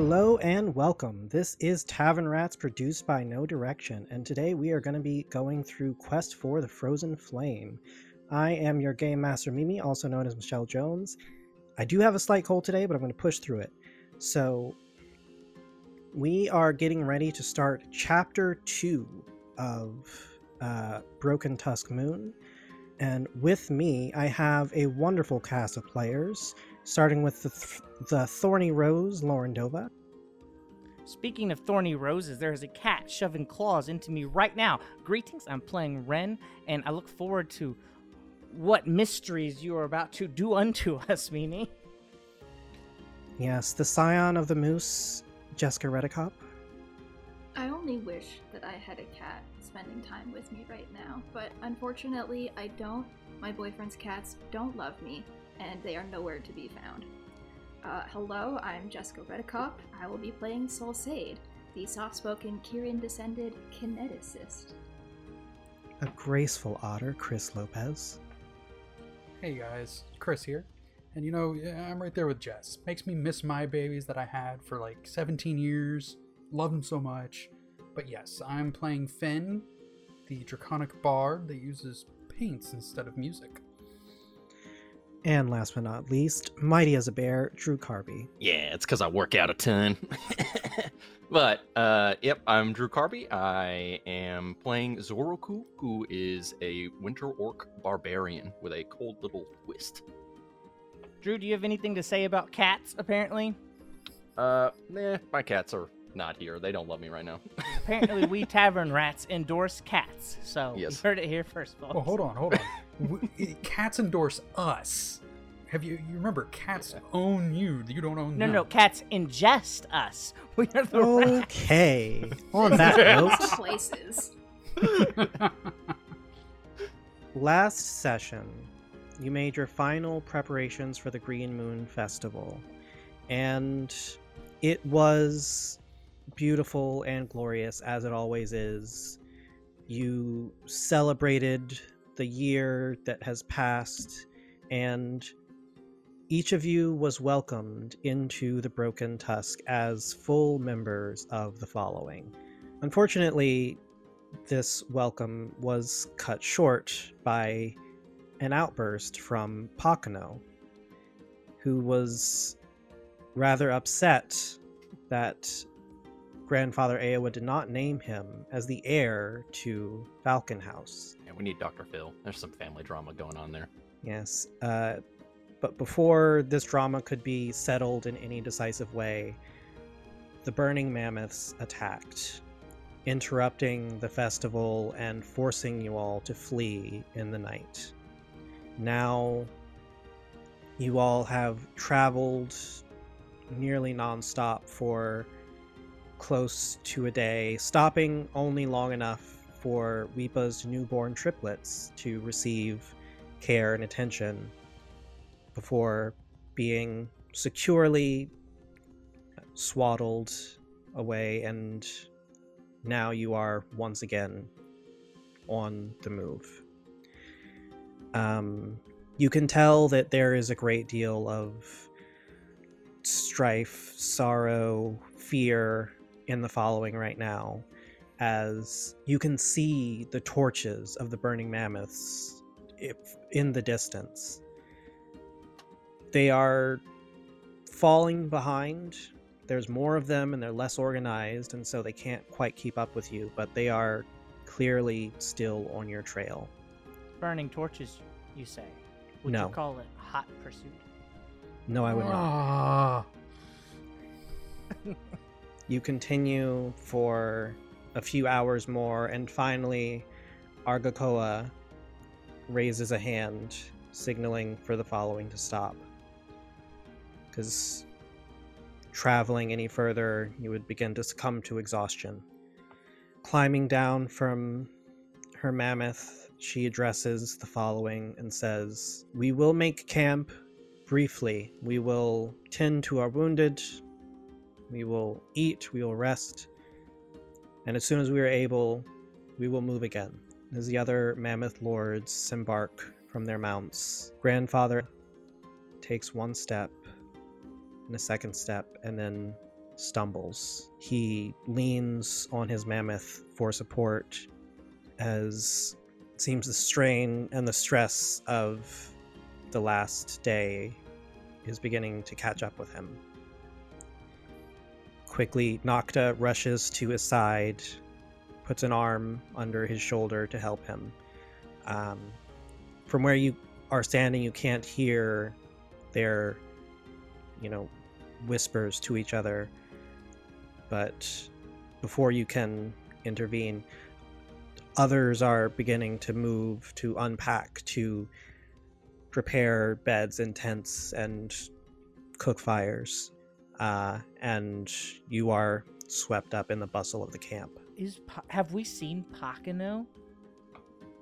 Hello and welcome. This is Tavern Rats produced by Know Direction, and today we are going to be going through Quest for the Frozen Flame. I am your Game Master Mimi, also known as Michelle Jones. I do have a slight cold today, but I'm going to push through it. So, we are getting ready to start Chapter 2 of uh, Broken Tusk Moon. And with me, I have a wonderful cast of players, starting with the, th- the Thorny Rose, Loren Dova. Speaking of thorny roses, there is a cat shoving claws into me right now. Greetings, I'm playing Wren, and I look forward to what mysteries you are about to do unto us, Mimi. Yes, the Scion of the Moose, Jessica Redekop. I only wish that I had a cat spending time with me right now, but unfortunately I don't. My boyfriend's cats don't love me, and they are nowhere to be found. Uh, hello, I'm Jessica Redekop. I will be playing Solsade, the soft-spoken Kirin-descended kineticist. A graceful otter, Chris Lopez. Hey guys, Chris here. And you know, I'm right there with Jess. Makes me miss my babies that I had for like 17 years. Love them so much. But yes, I'm playing Finn, the draconic bard that uses paints instead of music. And last but not least, mighty as a bear, Drew Carbee. Yeah, it's because I work out a ton. but, uh, yep, I'm Drew Carbee. I am playing Xoroku, who is a winter orc barbarian with a cold little twist. Drew, do you have anything to say about cats, apparently? Uh, nah, my cats are not here. They don't love me right now. Apparently, we tavern rats endorse cats, so Yes. you heard it here first, folks. Well, hold on, hold on. We- cats endorse us. Have you you remember cats own you? You don't own No, them. no, cats ingest us. We are the rats. Okay. On that note, Places. last session, you made your final preparations for the Green Moon Festival, and it was beautiful and glorious as it always is. You celebrated the year that has passed, and each of you was welcomed into the Broken Tusk as full members of the following. Unfortunately, this welcome was cut short by an outburst from Pakano, who was rather upset that grandfather Aowa did not name him as the heir to Falcon House. yeah, we need Dr. Phil. There's some family drama going on there. Yes, uh, but before this drama could be settled in any decisive way, the Burning Mammoths attacked, interrupting the festival and forcing you all to flee in the night. Now, you all have traveled nearly nonstop for close to a day, stopping only long enough for Weepa's newborn triplets to receive care and attention before being securely swaddled away and now you are once again on the move. Um, you can tell that there is a great deal of strife sorrow fear in the following right now as you can see the torches of the burning mammoths if in the distance. They are falling behind. There's more of them and they're less organized, and so they can't quite keep up with you, but they are clearly still on your trail. Burning torches, you say? Would No. you call it hot pursuit? No, I would not. Ah. You continue for a few hours more, and finally, Argakoa raises a hand, signaling for the following to stop. Because traveling any further, you would begin to succumb to exhaustion. Climbing down from her mammoth, she addresses the following and says, We will make camp briefly. We will tend to our wounded, we will eat, we will rest, and as soon as we are able, we will move again. As the other mammoth lords embark from their mounts, grandfather takes one step and a second step, and then stumbles. He leans on his mammoth for support as it seems the strain and the stress of the last day is beginning to catch up with him. Quickly, Nocta rushes to his side, puts an arm under his shoulder to help him. Um, from where you are standing, you can't hear their, you know, whispers to each other. But before you can intervene, others are beginning to move, to unpack, to prepare beds and tents and cook fires. Uh, and you are swept up in the bustle of the camp. Is Pa- have we seen Pakano?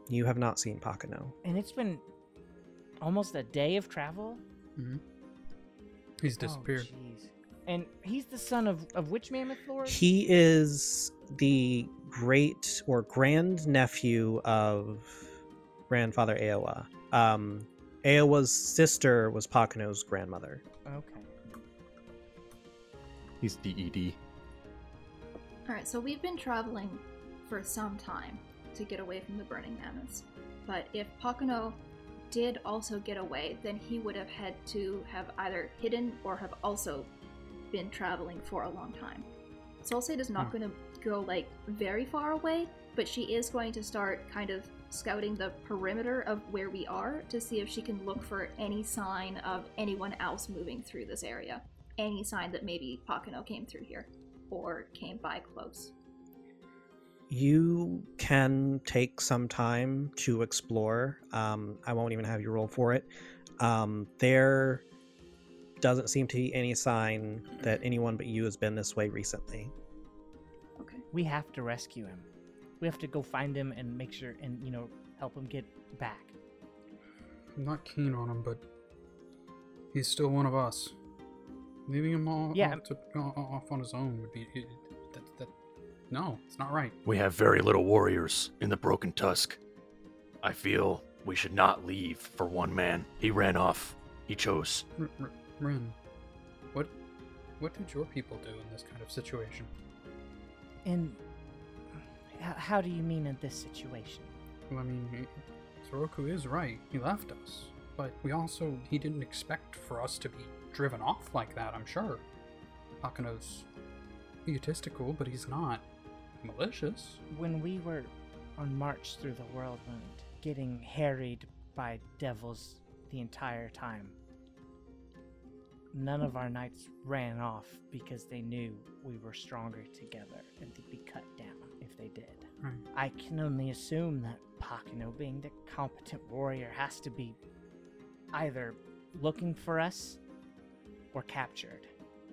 You have not seen Pakano. And it's been almost a day of travel. hmm He's Oh, disappeared. jeez. and he's the son of of which mammoth lord? He is the great or grand nephew of grandfather Aowa. Um, Aowa's sister was Pakano's grandmother. Okay. He's DED. Alright, so we've been traveling for some time to get away from the burning mammoths. But if Pakano did also get away, then he would have had to have either hidden or have also been traveling for a long time. Solsade is not Hmm. going to go like very far away, but she is going to start kind of scouting the perimeter of where we are to see if she can look for any sign of anyone else moving through this area. Any sign that maybe Pakano came through here or came by close. You can take some time to explore. Um, I won't even have you roll for it. Um, there doesn't seem to be any sign that anyone but you has been this way recently. Okay. We have to rescue him. We have to go find him and make sure and you know help him get back. I'm not keen on him, but he's still one of us. Leaving him all Yeah. off, to, o- o- off on his own would be it, that, that. No, it's not right. We have very little warriors in the Broken Tusk. I feel we should not leave for one man. He ran off. He chose. R- R- Wren, what what did your people do in this kind of situation? And how do you mean in this situation? Well, I mean, he, Xoroku is right. He left us, but we also he didn't expect for us to be driven off like that. I'm sure. Akano's egotistical, but he's not malicious. When we were on march through the Worldwound, getting harried by devils the entire time, none of our knights ran off because they knew we were stronger together and they'd be cut down if they did. Right. I can only assume that Pakano, being the competent warrior, has to be either looking for us or captured.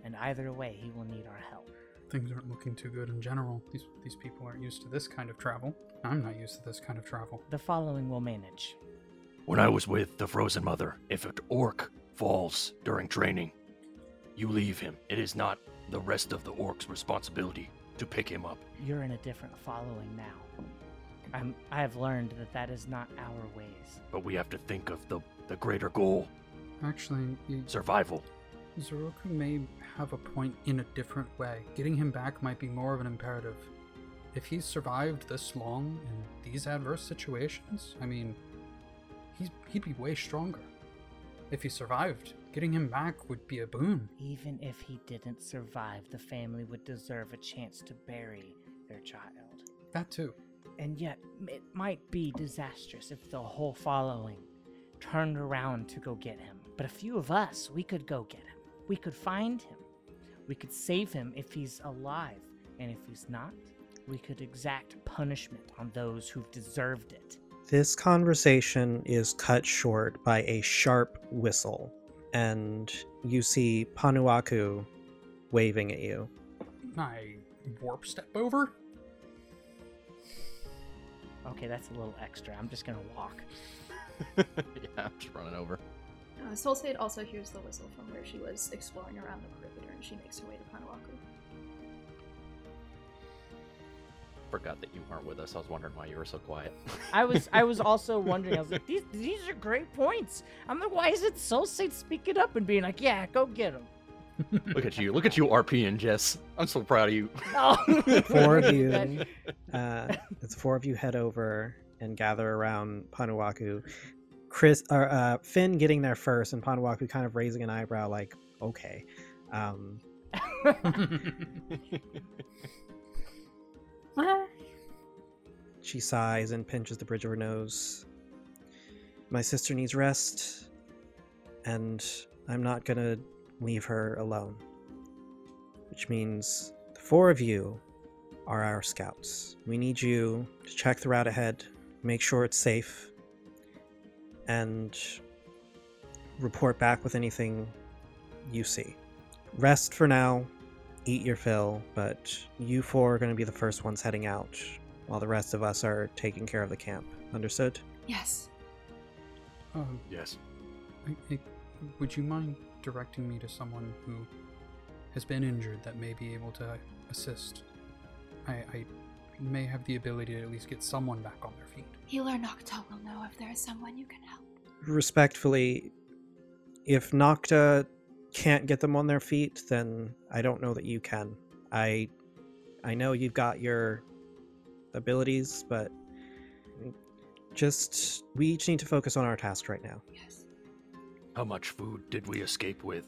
And either way, he will need our help. Things aren't looking too good in general. These these people aren't used to this kind of travel. I'm not used to this kind of travel. The following will manage. When I was with the Frozen Mother, if an orc falls during training, you leave him. It is not the rest of the orc's responsibility to pick him up. You're in a different following now. I'm, I have learned that that is not our ways. But we have to think of the, the greater goal Actually, y- survival. Xoroku may have a point in a different way. Getting him back might be more of an imperative. If he's survived this long in these adverse situations, I mean, he's, he'd be way stronger. If he survived, getting him back would be a boon. Even if he didn't survive, the family would deserve a chance to bury their child. That too. And yet, it might be disastrous if the whole following turned around to go get him. But a few of us, we could go get him. We could find him. We could save him if he's alive. And if he's not, we could exact punishment on those who've deserved it. This conversation is cut short by a sharp whistle, and you see Panuaku waving at you. I warp step over? Okay, that's a little extra. I'm just gonna walk. yeah, I'm just running over. Uh, Solsade also hears the whistle from where she was exploring around the perimeter and she makes her way to Panuaku. Forgot that you weren't with us. I was wondering why you were so quiet. I was I was also wondering. I was like, these these are great points. I'm like, why is it Solsade speaking up and being like, yeah, go get him? Look at you. Look at you, RP and Jess. I'm so proud of you. No. Four of you, uh, it's four of you head over and gather around Panuaku. Chris or uh, Finn getting there first, and Panuaku kind of raising an eyebrow, like, okay. Um, she sighs and pinches the bridge of her nose. My sister needs rest, and I'm not gonna leave her alone. Which means the four of you are our scouts. We need you to check the route ahead, make sure it's safe, and report back with anything you see. Rest for now, eat your fill, but you four are going to be the first ones heading out, while the rest of us are taking care of the camp. Understood? Yes. Um, Yes. I, I, would you mind directing me to someone who has been injured that may be able to assist? I, I may have the ability to at least get someone back on their feet. Healer Nocta will know if there is someone you can help. Respectfully, if Nocta can't get them on their feet, then I don't know that you can. I I know you've got your abilities, but just we each need to focus on our task right now. Yes. How much food did we escape with?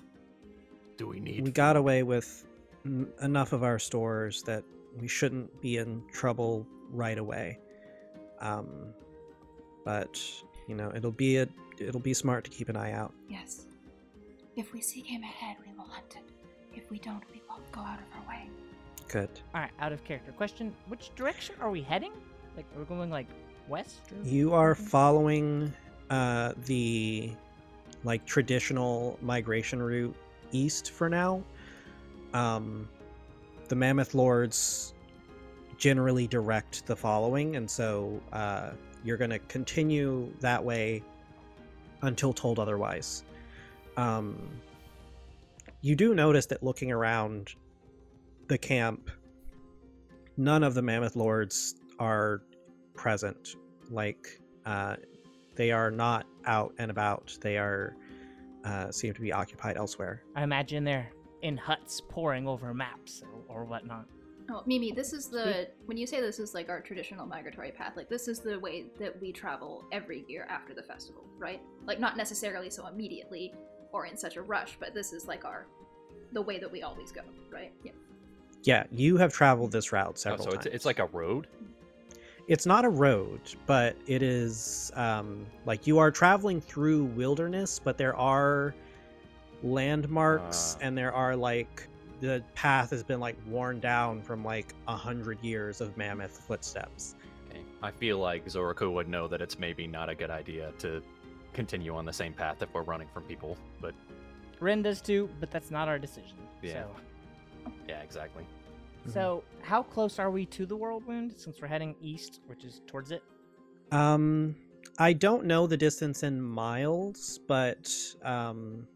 Do we need? we got away with enough of our stores that we shouldn't be in trouble right away. Um, but you know, it'll be a it'll be smart to keep an eye out. Yes. If we see game ahead, we will hunt it. If we don't, we won't go out of our way. Good. All right, out of character. Question: Which direction are we heading? Like, we're going like west? Or... You are following uh, the like traditional migration route east for now. Um, the Mammoth Lords generally direct the following, and so uh, you're going to continue that way until told otherwise. Um, you do notice that looking around the camp, none of the Mammoth Lords are present. Like, uh, they are not out and about. They are uh, seem to be occupied elsewhere. I imagine they're in huts poring over maps or, or whatnot. Oh, Mimi, this is the when you say this is like our traditional migratory path, like this is the way that we travel every year after the festival, right? Like not necessarily so immediately or in such a rush, but this is like our the way that we always go, right? Yeah. Yeah, you have traveled this route Oh, several so it's, it's like a road. it's not a road, but it is um, like you are traveling through wilderness, but there are landmarks Ah. and there are like the path has been like worn down from like a hundred years of mammoth footsteps. Okay. I feel like Xoroku would know that it's maybe not a good idea to continue on the same path if we're running from people. But Wren does too, but that's not our decision. Yeah. So, yeah, exactly. Mm-hmm. so how close are we to the Worldwound since we're heading east, which is towards it? Um, I don't know the distance in miles, but um,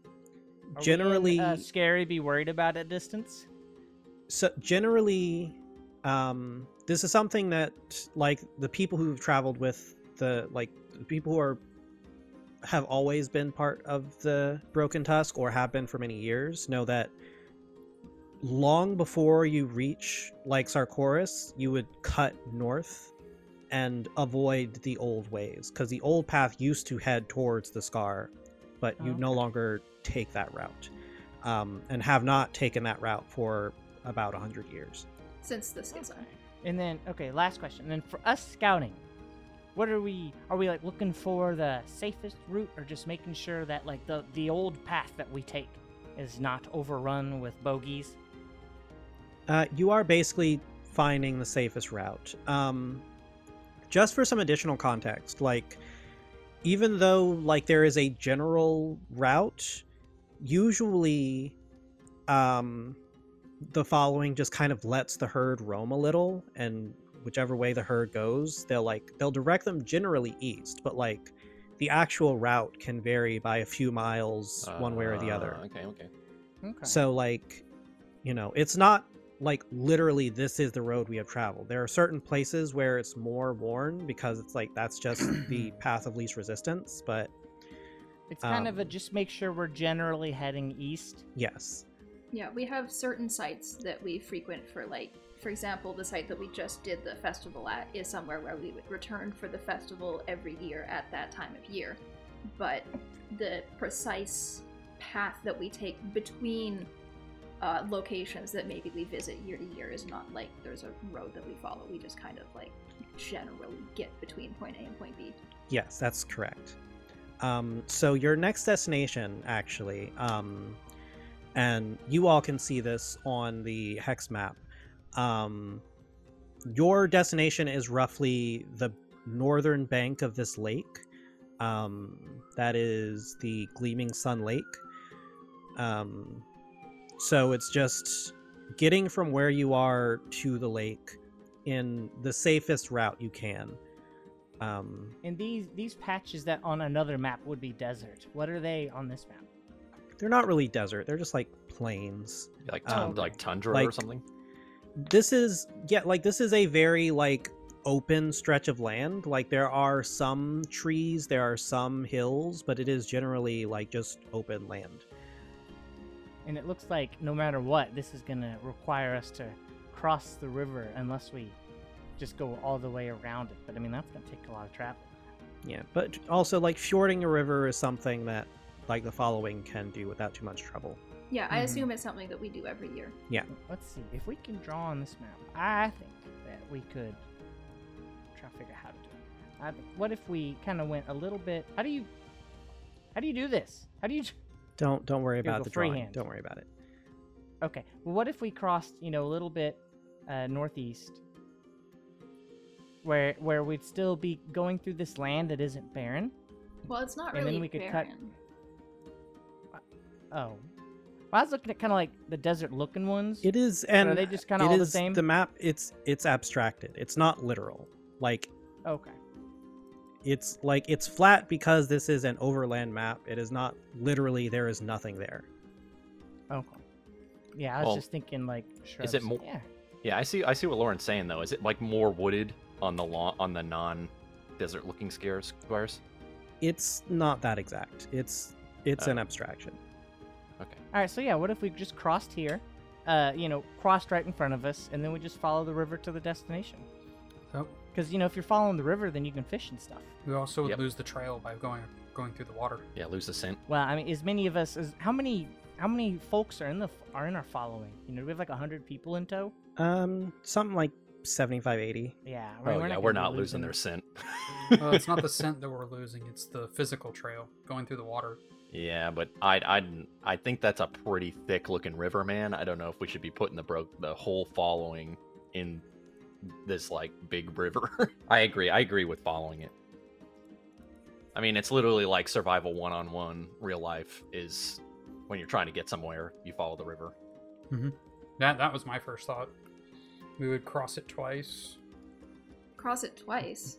Are in, generally, uh, scary. Be worried about at distance. so generally um this is something that like the people who've traveled with the like the people who are have always been part of the broken tusk or have been for many years know that long before you reach like sarkoris you would cut north and avoid the old ways because the old path used to head towards the scar but you no longer take that route um, and have not taken that route for about 100 years Since the schism. And then, okay, last question. And then for us scouting, what are we? Are we like looking for the safest route, or just making sure that like the the old path that we take is not overrun with bogies? Uh, you are basically finding the safest route. Um, just for some additional context, like even though like there is a general route, usually um, the following just kind of lets the herd roam a little, and whichever way the herd goes, they'll like they'll direct them generally east, but like the actual route can vary by a few miles one way or the other. Uh, Okay, okay. Okay. So like, you know, it's not like literally this is the road we have traveled. There are certain places where it's more worn because it's like that's just the path of least resistance, but it's kind of a um, just make sure we're generally heading east. yes. Yeah, we have certain sites that we frequent for, like, for example, the site that we just did the festival at is somewhere where we would return for the festival every year at that time of year. But the precise path that we take between uh, locations that maybe we visit year to year is not like there's a road that we follow. We just kind of like generally get between point A and point B. Yes, that's correct. Um, so your next destination, actually, um, and you all can see this on the hex map. Um, your destination is roughly the northern bank of this lake. Um, that is the Gleaming Sun Lake. Um, so it's just getting from where you are to the lake in the safest route you can. Um, And these these patches that on another map would be desert. What are they on this map? they're not really desert; they're just like plains. Like Oh, tun- okay. like tundra or something. This is yeah, like this is a very like open stretch of land. Like there are some trees, there are some hills, but it is generally like just open land. And it looks like no matter what, this is gonna require us to cross the river unless we just go all the way around it. But I mean that's gonna take a lot of travel. Yeah, but also like fording a river is something that like the following can do without too much trouble. Yeah, I Mhm. assume it's something that we do every year. Yeah. Let's see if we can draw on this map. I think that we could try to figure out how to do it. I what if we kind of went a little bit? How do you? How do you do this? How do you? Don't don't worry about go the drawing. freehand. Don't worry about it. Okay. Well, what if we crossed, you know, a little bit uh, northeast, where where we'd still be going through this land that isn't barren? Well, it's not And then really we could cut- barren. Oh. Well, I was looking at kind of like the desert-looking ones. It is, and are they just kind of it all the same? The map, it's it's abstracted. It's not literal. Like Okay. It's like it's flat because this is an overland map. It is not literally there is nothing there. Okay. Yeah, I was Well, just thinking like. is it more- Yeah. Yeah, I see. I see what Loren's saying though. Is it like more wooded on the lawn on the non-desert looking scares squares? It's not that exact. It's it's Oh. an abstraction. Okay. All right. So yeah, what if we just crossed here? Uh, you know, crossed right in front of us, and then we just follow the river to the destination. So Because you know, if you're following the river, then you can fish and stuff. we also would Yep. lose the trail by going going through the water. Yeah, lose the scent. Well, I mean, as many of us as how many how many folks are in the are in our following? You know, do we have like hundred people in tow. Um, something like 75, 80. Yeah. I Oh mean, yeah, not we're gonna not be losing their scent. Well, it's not the scent that we're losing; it's the physical trail going through the water. Yeah, but I I I think that's a pretty thick looking river, man. I don't know if we should be putting the broke the whole following in this like big river. I agree. I agree with following it. I mean, it's literally like survival one on one. Real life is when you're trying to get somewhere, you follow the river. That that was my first thought. We would cross it twice. Cross it twice.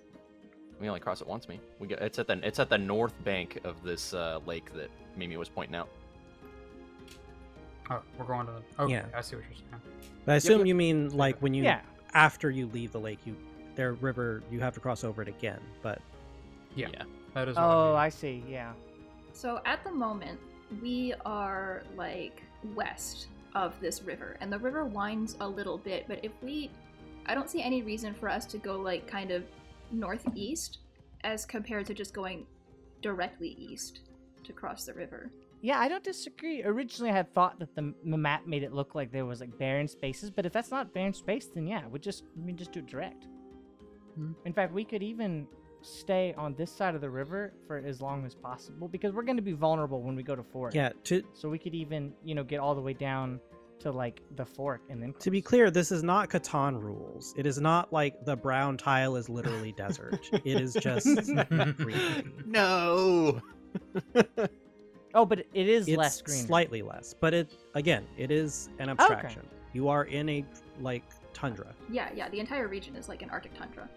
We only cross it once, me. We get it's at the it's at the north bank of this uh, lake that Mimi was pointing out. Oh, we're going to the. Okay, Yeah. I see what you're saying. But I assume yep. you mean like when you Yeah. After you leave the lake, you their river you have to cross over it again. But Yeah. Yeah. That is. What Oh, I, mean. I see. Yeah. So at the moment, we are like west of this river, and the river winds a little bit, but if we. I don't see any reason for us to go like kind of northeast as compared to just going directly east to cross the river. Yeah, I don't disagree. Originally, I had thought that the, the map made it look like there was like barren spaces, but if that's not barren space, then yeah, we just we just do it direct. Hmm. In fact, we could even stay on this side of the river for as long as possible because we're going to be vulnerable when we go to fork. yeah, to So we could even you know get all the way down to like the fork and then. to be clear, this is not Catan rules. It is not like the brown tile is literally desert. It is just. No. Oh, but it is It's less green. slightly less, but it again, it is an abstraction. You are in a like tundra. Yeah, yeah, the entire region is like an Arctic tundra.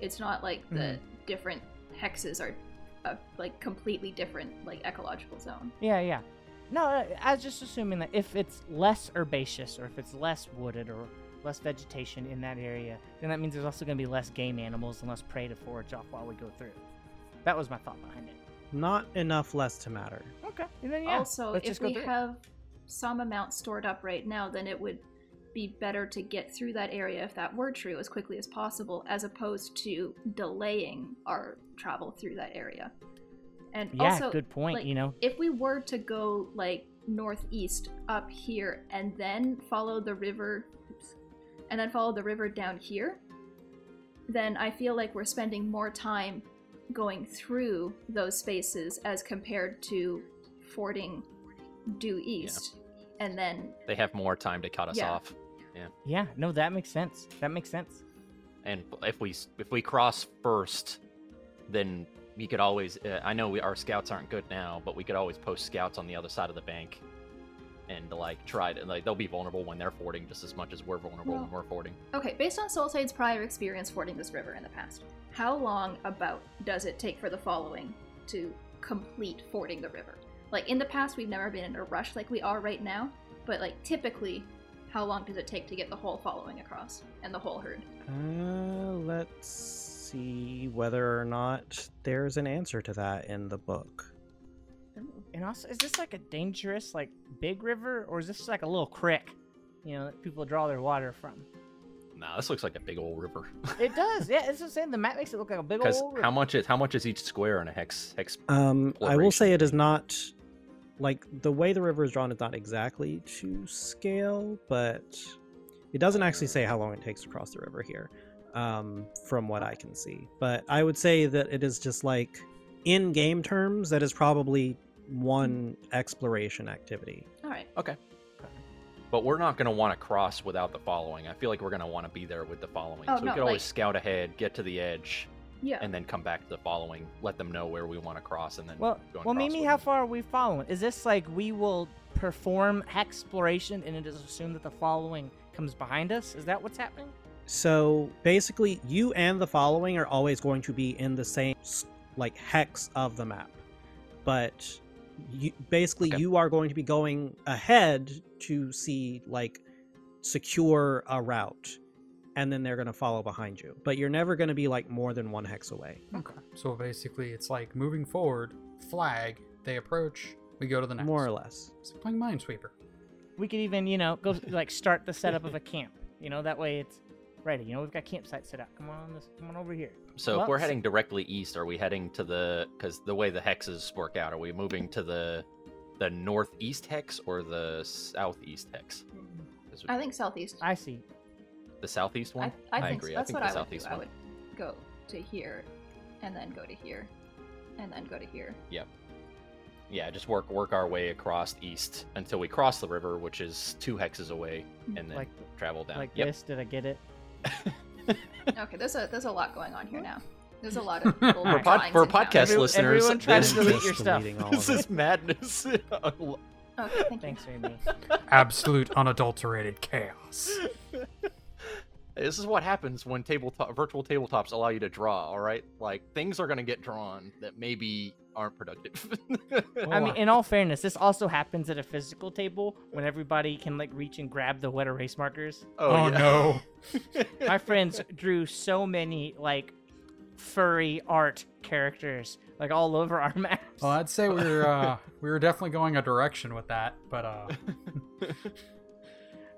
It's not like the different hexes are a like completely different like ecological zone. Yeah, yeah. No, uh, I was just assuming that if it's less herbaceous or if it's less wooded or less vegetation in that area, then that means there's also going to be less game animals and less prey to forage off while we go through. That was my thought behind it. Not enough less to matter. Okay, and then yeah. also, let's if just go we through have some amount stored up right now, then it would be better to get through that area if that were true as quickly as possible, as opposed to delaying our travel through that area. And Yeah, also, good point. like, you know, if we were to go like northeast up here and then follow the river oops, and then follow the river down here then i feel like we're spending more time going through those spaces as compared to fording due east and then They have more time to cut us Yeah. off. yeah, yeah no, that makes sense. That makes sense. And if we if we cross first, then we could always. Uh, I know we, our scouts aren't good now, but we could always post scouts on the other side of the bank, and like try to like they'll be vulnerable when they're fording just as much as we're vulnerable when we're fording. okay based on Solsade's prior experience fording this river in the past how long about does it take for the following to complete fording the river like in the past we've never been in a rush like we are right now but like typically how long does it take to get the whole following across and the whole herd Uh, let's see whether or not there's an answer to that in the book. And also, is this like a dangerous, like big river, or is this like a little creek? You know, that people draw their water from. Nah, this looks like a big old river. It does, yeah. It's the same. The map makes it look like a big Because old. how much is how much is each square in a hex hex? Um, I will say it is not like the way the river is drawn is not exactly to scale, but it doesn't actually say how long it takes to cross the river here, um, from what I can see. But I would say that it is just like in game terms, that is probably one exploration activity. all right Okay. But we're not going to want to cross without the following. I feel like we're going to want to be there with the following. Oh, so we no, could always like- scout ahead, get to the edge, yeah and then come back to the following. Let them know where we want to cross, and then Well, go and well, cross Mimi, with how them. far are we following? Is this like we will perform exploration and it is assumed that the following comes behind us? Is that what's happening? So basically, you and the following are always going to be in the same s- like hex of the map, but you basically Okay. you are going to be going ahead to see like secure a route, and then they're going to follow behind you. But you're never going to be like more than one hex away. Okay. So basically, it's like moving forward, flag, they approach, we go to the next. More or less. It's like playing Minesweeper. We could even, you know, go like start the setup of a camp. You know, that way it's ready. You know, we've got campsite set up. Come on, this, come on over here. So Well, if we're heading directly east, are we heading to the? Because the way the hexes work out, are we moving to the the northeast hex or the southeast hex? 'Cause i think southeast I see. the southeast one. I, I think agree. So. that's I think what the I would do. southeast I would go to here, and then go to here, and then go to here. Yep. Yeah, just work work our way across east until we cross the river, which is two hexes away, hmm. and then Like travel down. like yep. this. Did I get it? Okay, there's a there's a lot going on here now. There's a lot of little For For, pod, for podcast Every- listeners, everyone try to delete your stuff. this of it. is madness. Okay, thank. Thanks, Mimi. Absolute unadulterated chaos. This is what happens when tabletop virtual tabletops allow you to draw. All right, like things are gonna get drawn that maybe aren't productive. I mean, in all fairness, this also happens at a physical table when everybody can like reach and grab the wet erase markers. Oh, yeah. no. My friends drew so many like furry art characters like all over our maps. Well, I'd say we're uh, we were definitely going a direction with that, but uh,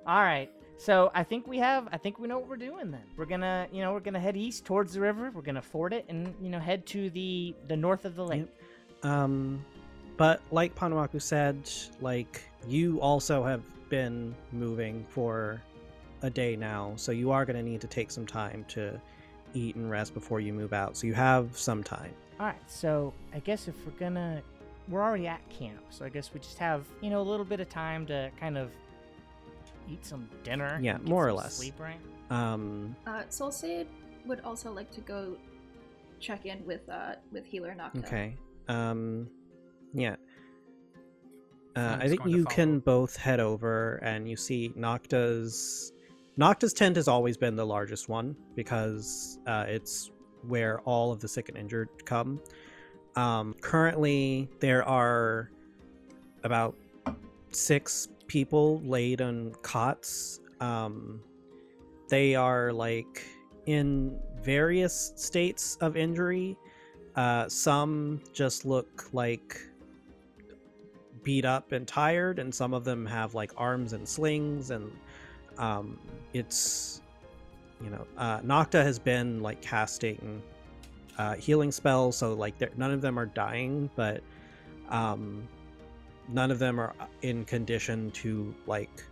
All right. So I think we have. I think we know what we're doing. Then we're gonna, you know, we're gonna head east towards the river. We're gonna ford it, and you know, head to the the north of the lake. Um, but like Panuaku said, like you also have been moving for a day now, so you are going to need to take some time to eat and rest before you move out. So you have some time. All right. So I guess if we're gonna, we're already at camp. So I guess we just have, you know, a little bit of time to kind of eat some dinner. Yeah, more or less. Sleep, right? Um, Uh, Solsade would also like to go check in with uh with healer Nocta. okay. Um, yeah. Uh, I think you can both head over and you see Nocta's Nocta's tent has always been the largest one because uh, it's where all of the sick and injured come. Um, currently, there are about six people laid on cots. Um, they are like in various states of injury. Uh, some just look like beat up and tired, and some of them have like arms and slings, and um, it's you know uh, Nocta has been like casting uh, healing spells, so like none of them are dying, but um, none of them are in condition to like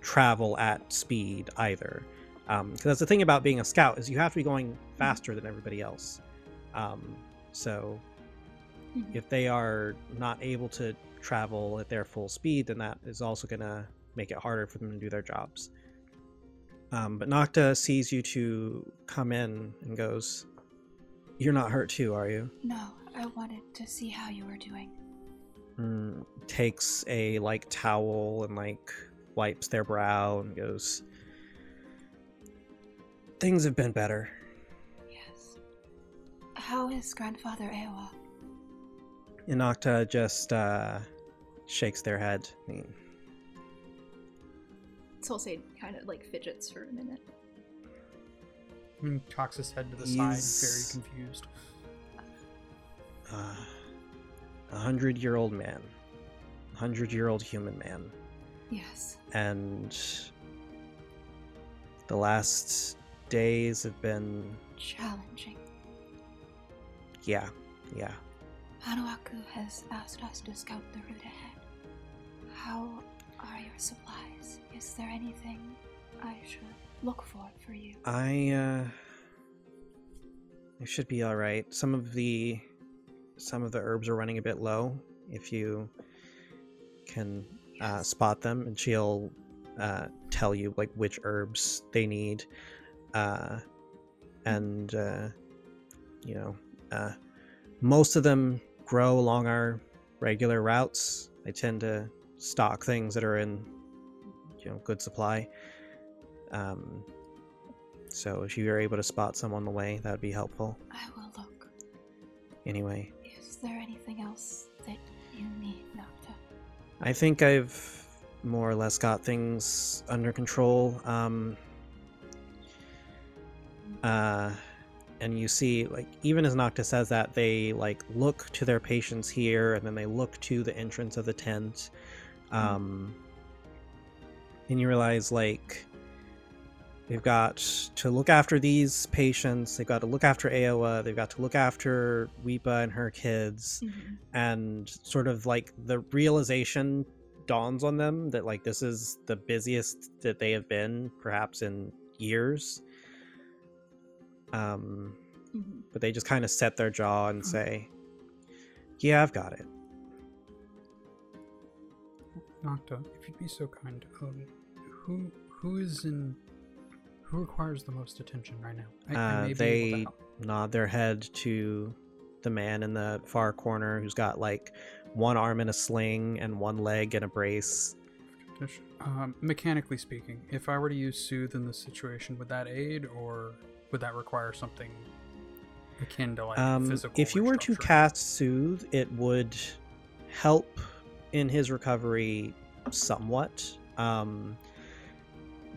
travel at speed either. Because that's the thing about being a scout is you have to be going faster than everybody else. Um, so Mhm. if they are not able to travel at their full speed, then that is also going to make it harder for them to do their jobs. Um, but Nocta sees you two come in and goes, "You're not hurt too, are you?" No, I wanted to see how you were doing. Mm, takes a like towel and like wipes their brow and goes, "Things have been better." Yes. How is grandfather Aowa? And Nocta just uh, shakes their head. I mean, Solsade kind of like fidgets for a minute. And cocks his head to the He's- side, very confused. uh, a hundred-year-old man, a hundred-year-old human man, Yes. and the last days have been, Challenging. yeah, yeah. Panuaku has asked us to scout the route ahead. How are your supplies? Is there anything I should look for for you? I uh I should be all right. Some of the some of the herbs are running a bit low. If you can uh, spot them and she'll uh, tell you like which herbs they need uh, and uh, you know uh, most of them grow along our regular routes. They tend to stock things that are in you know good supply. Um, so if you are able to spot some on the way that would be helpful. I will look. anyway there anything else that you need, Nocta? I think I've more or less got things under control. Um, uh, and you see, like, even as Nocta says that, they like look to their patients here, and then they look to the entrance of the tent. Um, and you realize, like, they've got to look after these patients. They've got to look after Aowa. They've got to look after Weepa and her kids and sort of like the realization dawns on them that like this is the busiest that they have been perhaps in years um Mhm. but they just kind of set their jaw and say yeah i've got it Nocta, if you'd be so kind, um, who who is in who requires the most attention right now? I, I uh, may be able to they nod their head to the man in the far corner who's got like one arm in a sling and one leg in a brace Um, mechanically speaking, if I were to use soothe in this situation, would that aid, or would that require something akin to like um, physical? if you were to cast soothe it would help in his recovery somewhat um,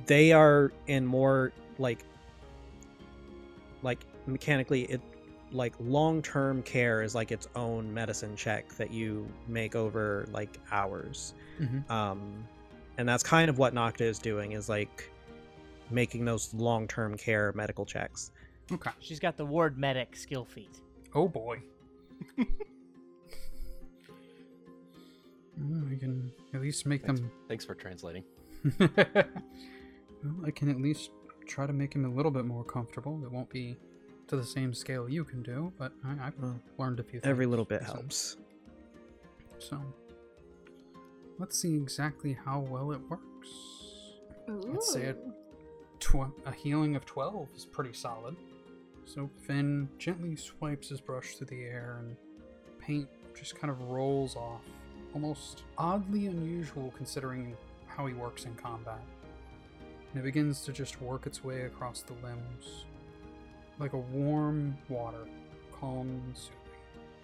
they are in more like like mechanically it like long-term care is like its own medicine check that you make over like hours Mhm. um and that's kind of what Nocta is doing is like making those long-term care medical checks Okay. She's got the ward medic skill feat. Oh boy. Well, I can at least make Thanks, them. thanks for translating. well, I can at least try to make him a little bit more comfortable. It won't be to the same scale you can do, but I, I've Well, learned a few things. every little bit so- helps So, let's see exactly how well it works. I'd say it- Ooh. Tw- a healing of 12 is pretty solid. So Finn gently swipes his brush through the air and paint just kind of rolls off. Almost oddly unusual considering how he works in combat. And it begins to just work its way across the limbs. Like a warm water, calm and soothing.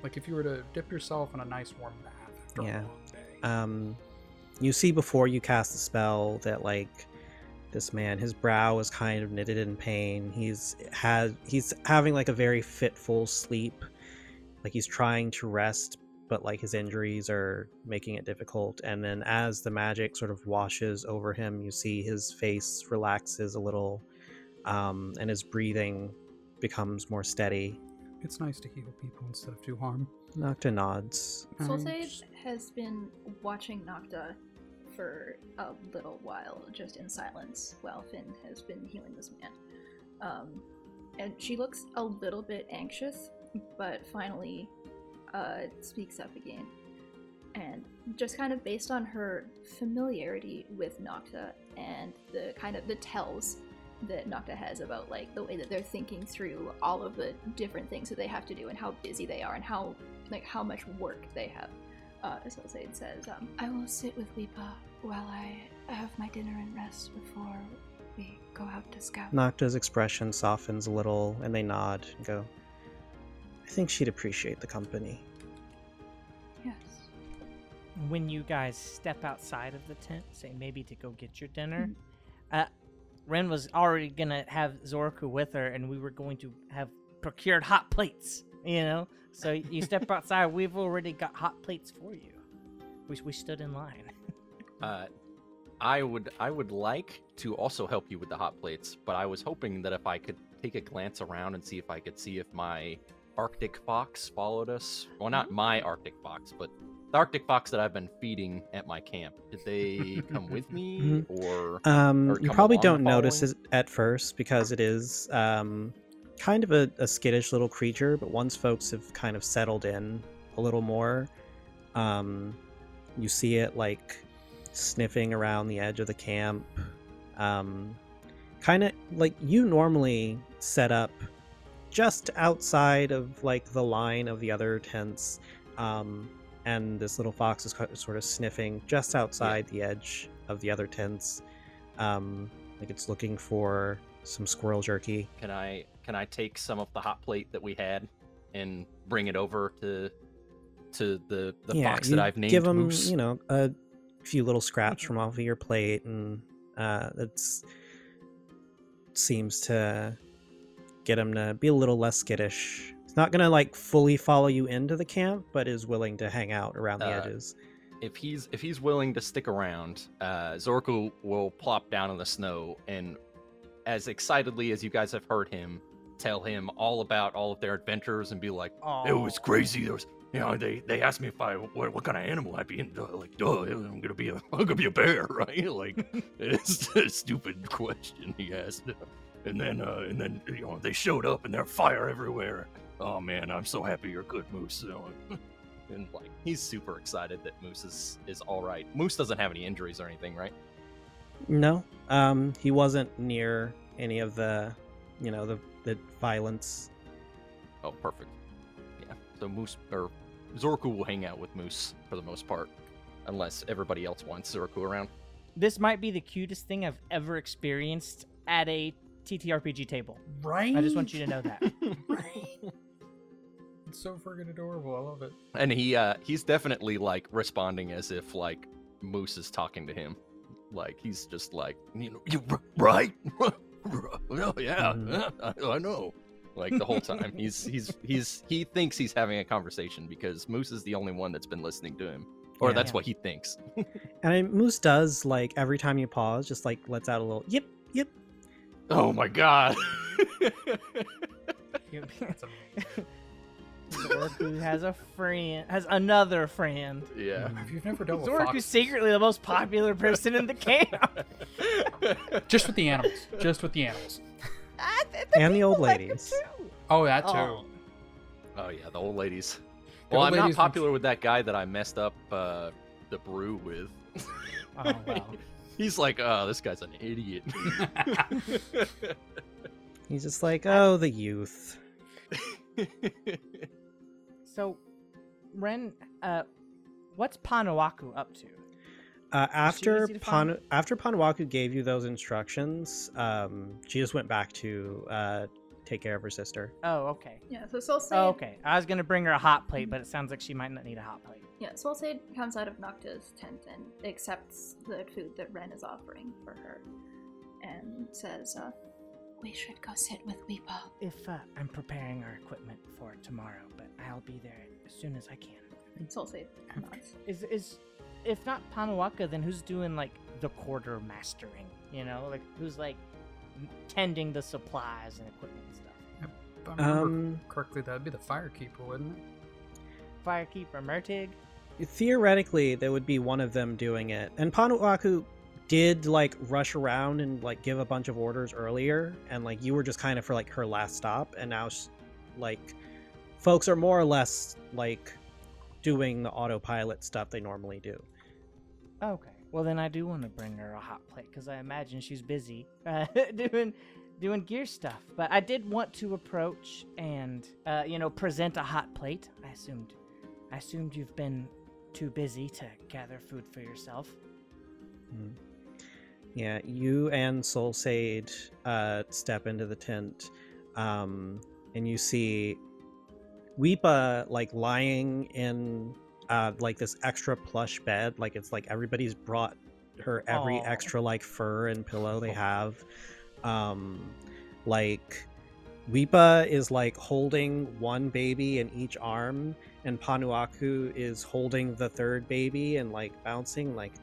Like if you were to dip yourself in a nice warm bath after Yeah. a long day. um you see before you cast the spell that like this man his brow is kind of knitted in pain he's had he's having like a very fitful sleep like he's trying to rest but like his injuries are making it difficult. And then as the magic sort of washes over him, you see his face relaxes a little, um, and his breathing becomes more steady. It's nice to heal people instead of do harm. Nocta nods. I'm Solsade just- has been watching Nocta for a little while, just in silence, while Finn has been healing this man. Um, and she looks a little bit anxious, but finally uh, speaks up again. And just kind of based on her familiarity with Nocta and the kind of the tells that Nocta has about like the way that they're thinking through all of the different things that they have to do and how busy they are and how like how much work they have. Uh, Solsade says, um, I will sit with Weepa while I have my dinner and rest before we go out to scout. Nocta's expression softens a little, and they nod and go, I think she'd appreciate the company. Yes. when you guys step outside of the tent, say maybe to go get your dinner, uh, Wren was already gonna have Xoroku with her, and we were going to have procured hot plates. You know, so you step outside, we've already got hot plates for you. We we stood in line. Uh, I would I would like to also help you with the hot plates, but I was hoping that if I could take a glance around and see if I could see if my Arctic fox followed us. Well, not my Arctic fox, but the Arctic fox that I've been feeding at my camp. Did they come with me, Mhm. or Um, Or you probably don't notice it at first because it is um, kind of a, a skittish little creature, but once folks have kind of settled in a little more, um, you see it like sniffing around the edge of the camp. Um, kind of like you normally set up just outside of like the line of the other tents. Um, and this little fox is sort of sniffing just outside the edge of the other tents. Um, like it's looking for some squirrel jerky. can I can I take some of the hot plate that we had and bring it over to to the the fox that I've named give him, Moose? you know, a few little scraps from off of your plate, and uh, that's seems to get him to be a little less skittish. He's not gonna like fully follow you into the camp, but is willing to hang out around the Uh, edges. if he's if he's willing to stick around, uh, Xoroku will plop down in the snow and, as excitedly as you guys have heard him, tell him all about all of their adventures and be like, Oh, It was crazy. There was, you know, they, they asked me if I what, what kind of animal I'd be in. Uh, Like, duh, I'm gonna be a I'm gonna be a bear, right? Like, it's a stupid question he asked. And then uh, and then you know they showed up and there's fire everywhere. Oh man, I'm so happy you're good, Moose. And like he's super excited that Moose is is all right. Moose doesn't have any injuries or anything, right? No, um, he wasn't near any of the, you know, the the violence. Oh, perfect. Yeah. So Moose or Xoroku will hang out with Moose for the most part, unless everybody else wants Xoroku around. this might be the cutest thing I've ever experienced at a TTRPG table. Right? I just want you to know that. Right? It's so friggin' adorable. I love it. And he uh he's definitely like responding as if like Moose is talking to him. Like he's just like, you know, you r- right? oh yeah, Mhm. I, I know. like the whole time. he's he's he's he thinks he's having a conversation because Moose is the only one that's been listening to him. Or Yeah. that's Yeah. what he thinks. And I, Moose does like every time you pause, just like lets out a little yip yip. Oh my god. That's amazing. Xoroku has a friend, has another friend. yeah. If you've never dealt with Xoroku's foxes, secretly the most popular person in the camp. just with the animals, just with the animals. And the old ladies. Oh, that too. Oh. Oh yeah, the old ladies. The Well, old I'm not ladies from- popular with that guy that I messed up uh, the brew with. Oh, wow. He's like, oh, this guy's an idiot. He's just like, oh, the youth. So, Wren, uh, what's Panuaku up to? Uh, after easy? Pan- after Panuaku gave you those instructions, um, she just went back to uh, take care of her sister. Oh, okay. yeah, so Solsade, Oh, okay. I was gonna bring her a hot plate, but it sounds like she might not need a hot plate. yeah, Solsade comes out of Nocta's tent and accepts the food that Wren is offering for her, and says, uh, We should go sit with Weepa. If uh, I'm preparing our equipment for tomorrow, but I'll be there as soon as I can. Solsade nods. Is is if not Panuaku, then who's doing like the quarter mastering? You know, like who's like m- tending the supplies and equipment and stuff. If I remember Um, correctly, that'd be the firekeeper, wouldn't it? Firekeeper Mertig. theoretically there would be one of them doing it and panuaku did like rush around and like give a bunch of orders earlier and like you were just kind of for like her last stop and now like folks are more or less like doing the autopilot stuff they normally do Okay. Well, then I do want to bring her a hot plate because I imagine she's busy uh, doing doing gear stuff. But I did want to approach and uh, you know present a hot plate. I assumed I assumed you've been too busy to gather food for yourself. Mhm. Yeah, you and Solsade uh, step into the tent, um, and you see Weepa like lying in uh, like this extra plush bed. Like it's like everybody's brought her every Aw. extra like fur and pillow they have. Um, like Weepa is like holding one baby in each arm, and Panuaku is holding the third baby and like bouncing like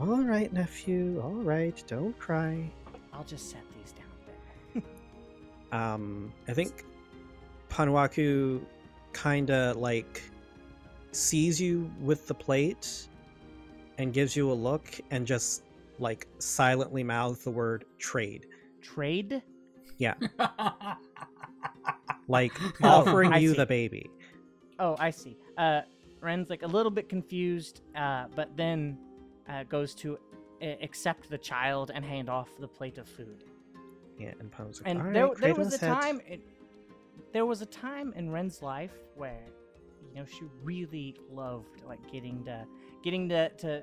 all right, nephew. All right, don't cry. I'll just set these down there. Um, I think Panuaku kind of like sees you with the plate and gives you a look and just like silently mouths the word trade, Trade? Yeah. like Oh, offering I you see. the baby. Oh, I see. Uh, Wren's like a little bit confused, uh, but then uh, goes to uh, accept the child and hand off the plate of food. Yeah, and like, And "All there, right, there was a head." time. In, there was a time in Wren's life where, you know, she really loved like getting to, getting to, to,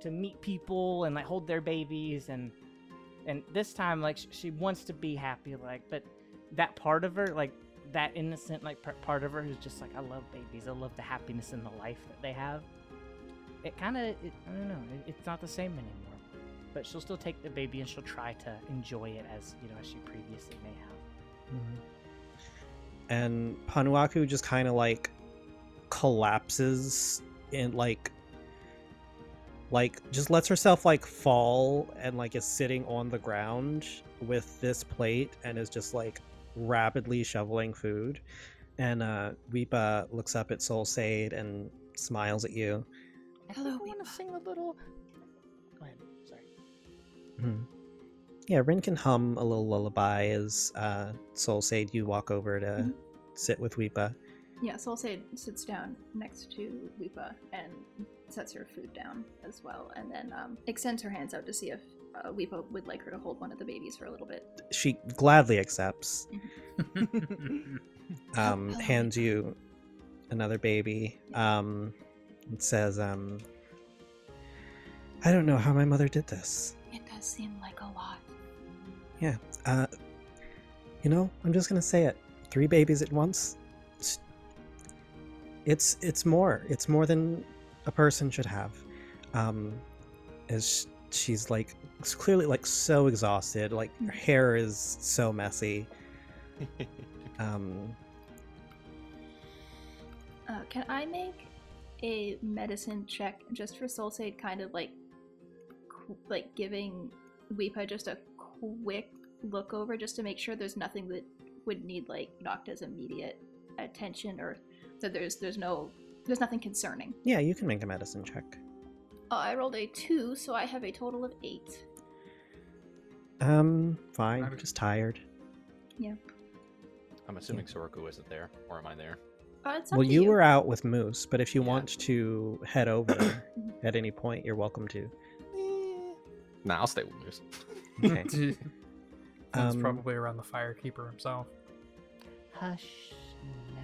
to meet people and like hold their babies and, and this time like sh- she wants to be happy like, but that part of her like that innocent like part of her who's just like I love babies. I love the happiness in the life that they have. It kind of, I don't know, it, it's not the same anymore. But she'll still take the baby and she'll try to enjoy it as you know as she previously may have. Mhm. And Panuaku just kind of like collapses and like like just lets herself like fall and like is sitting on the ground with this plate and is just like rapidly shoveling food. And uh Weepa looks up at Solsade and smiles at you. Hello, I want to sing a little. Go ahead. Sorry. Mhm. Yeah, Wren can hum a little lullaby as uh Solsade you walk over to Mhm. sit with Weepa. Yeah, Solsade sits down next to Weepa and sets her food down as well, and then um, extends her hands out to see if uh, Weepa would like her to hold one of the babies for a little bit. She gladly accepts. um, hello, hands you another baby. Um, it says, um, I don't know how my mother did this. It does seem like a lot. Yeah. Uh, you know, I'm just gonna say it. Three babies at once. It's it's, it's more. It's more than a person should have. Um, as she's like s- clearly like so exhausted. Like her hair is so messy. Um, Uh, can I make a medicine check just for Solsade, kind of like, qu- like giving Weepa just a quick look over, just to make sure there's nothing that would need like Nocta's immediate attention, or that there's there's no there's nothing concerning. yeah, you can make a medicine check. Uh, I rolled a two, so I have a total of eight. Um, fine. I've- Just tired. Yeah. I'm assuming Xoroku isn't there, or am I there? Uh, Well, to you were out with Moose, but if you Yeah. want to head over at any point, you're welcome to. Nah, I'll stay with Moose. Okay. That's Um, probably around the firekeeper himself. Hush now,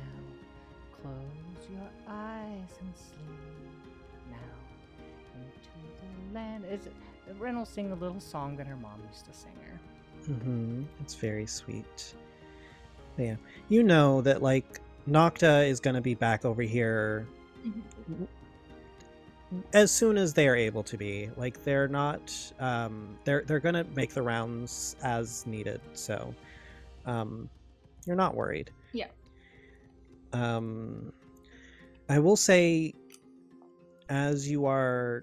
close your eyes and sleep now into the land. Is it? Wren will sing a little song that her mom used to sing her. Mm hmm It's very sweet. But yeah, you know that like Nocta is gonna be back over here Mhm. as soon as they are able to be. Like they're not, um, they're they're gonna make the rounds as needed. So, um, you're not worried. Yeah. Um, I will say, as you are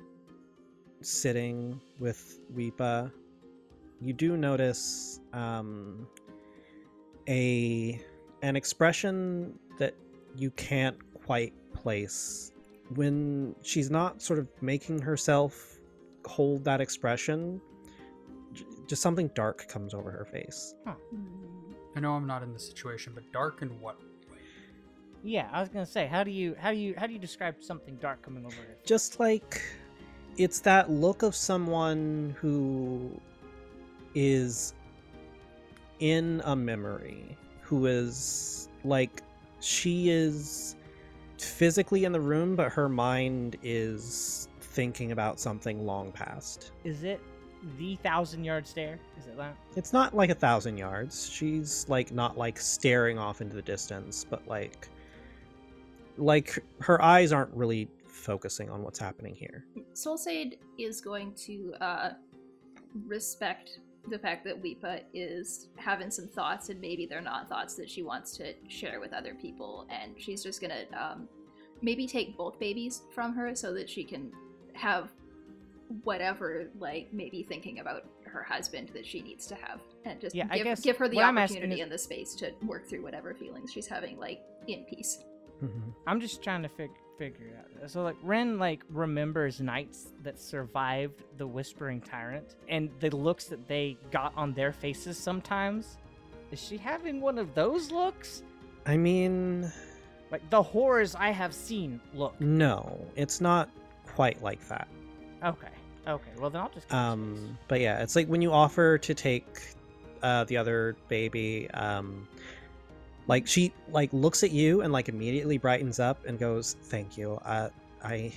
sitting with Weepa, you do notice um, a an expression that you can't quite place when she's not sort of making herself hold that expression. j- Just something dark comes over her face. I know I'm not in this situation, but dark in what way? Yeah, I was gonna say, how do you how do you how do you describe something dark coming over it? just like it's that look of someone who is in a memory who is like she is physically in the room but her mind is thinking about something long past Is it the thousand yard stare? Is it that? it's not like a thousand yards she's like not like staring off into the distance but like like her eyes aren't really focusing on what's happening here Solsade is going to uh, respect the fact that Weepa is having some thoughts, and maybe they're not thoughts that she wants to share with other people, and she's just gonna um, maybe take both babies from her so that she can have whatever, like maybe thinking about her husband that she needs to have, and just Yeah, I give, guess give her the what I'm asking opportunity is- and the space to work through whatever feelings she's having, like in peace. Mhm. I'm just trying to fig- figure it out. So like Wren like remembers nights that survived the Whispering Tyrant and the looks that they got on their faces sometimes. Is she having one of those looks? i mean Like the horrors I have seen look. No, it's not quite like that. Okay. Okay. Well then I'll just Um, but yeah, it's like when you offer to take uh, the other baby, um, like she like looks at you and like immediately brightens up and goes, "Thank you. Uh, I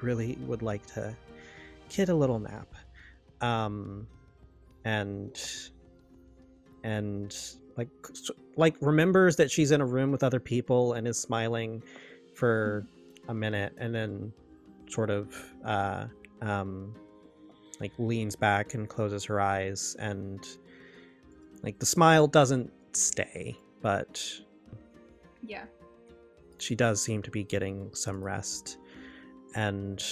really would like to get a little nap." Um, and and like like remembers that she's in a room with other people and is smiling for a minute and then sort of uh um like leans back and closes her eyes and like the smile doesn't stay but Yeah. she does seem to be getting some rest and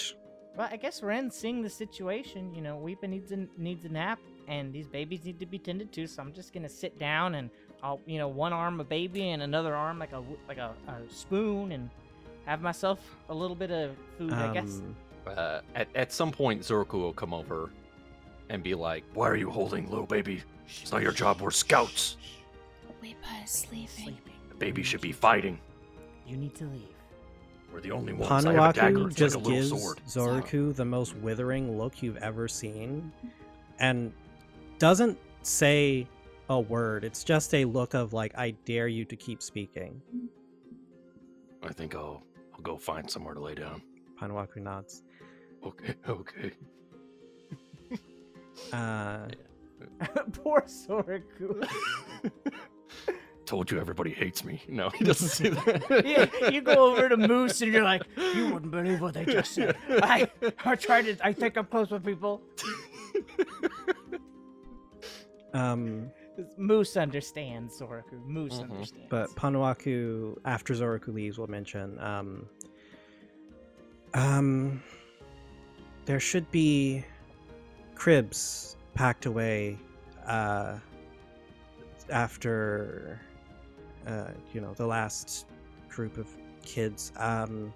Well, I guess Wren's seeing the situation. You know, Weepa needs a needs a nap, and these babies need to be tended to. So I'm just gonna sit down and I'll, you know, one arm a baby and another arm like a w- like a, a spoon, and have myself a little bit of food. I guess. um, Uh, at, at some point, Xoroku will come over and be like, Why are you holding little baby? It's not your job. We're scouts. Weepa is sleeping. Sleeping. The baby should be fighting. You need to leave. We're the only ones. I have a dagger. Panuaku It's just like a little gives sword. Xoroku the most withering look you've ever seen and doesn't say a word. It's just a look of like I dare you to keep speaking. I think I'll I'll go find somewhere to lay down. Panuaku nods. Okay, okay. Uh Poor Xoroku. Told you everybody hates me. No, he doesn't say that. yeah, you go over to Moose and you're like, you wouldn't believe what they just said. I, I tried to. I think I'm close with people. um Moose understands Xoroku. Moose Mhm. understands. but Panuaku after Xoroku leaves will mention um um there should be cribs packed away uh after uh you know the last group of kids um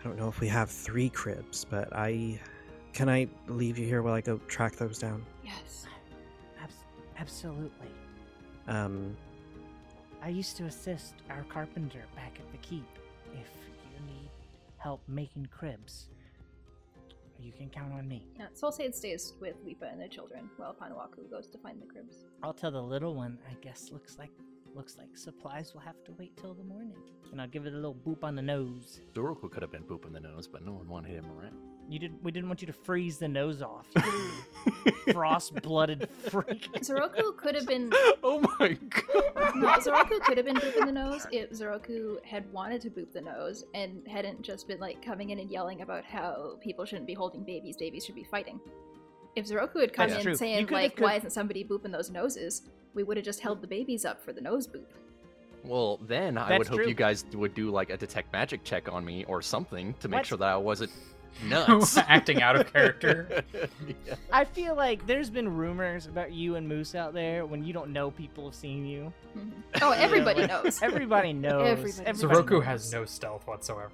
I don't know if we have three cribs but I can I leave you here while I go track those down Yes. Abs- absolutely. um I used to assist our carpenter back at the keep. If you need help making cribs, you can count on me. Yeah, Solsade stays with Weepa and the children while Panuaku goes to find the cribs. I'll tell the little one. I guess looks like looks like supplies will have to wait till the morning, and I'll give it a little boop on the nose. Xoroku could have been booping the nose, but no one wanted him around. You did. We didn't want you to freeze the nose off. you Frost-blooded freak. Xoroku could have been oh my god. no, Xoroku could have been booping the nose if Xoroku had wanted to boop the nose and hadn't just been like coming in and yelling about how people shouldn't be holding babies, babies should be fighting. If Xoroku had come That's in true. Saying like, could- "Why isn't somebody booping those noses?" We would have just held the babies up for the nose boop. Well, then I That's would hope true. you guys would do like a detect magic check on me or something to make What? sure that I wasn't nuts. Acting out of character. Yeah. I feel like there's been rumors about you and Moose out there when you don't know people have seen you. Mhm. Oh, everybody You know, knows. Everybody knows. Everybody knows. Everybody Xoroku has no stealth whatsoever.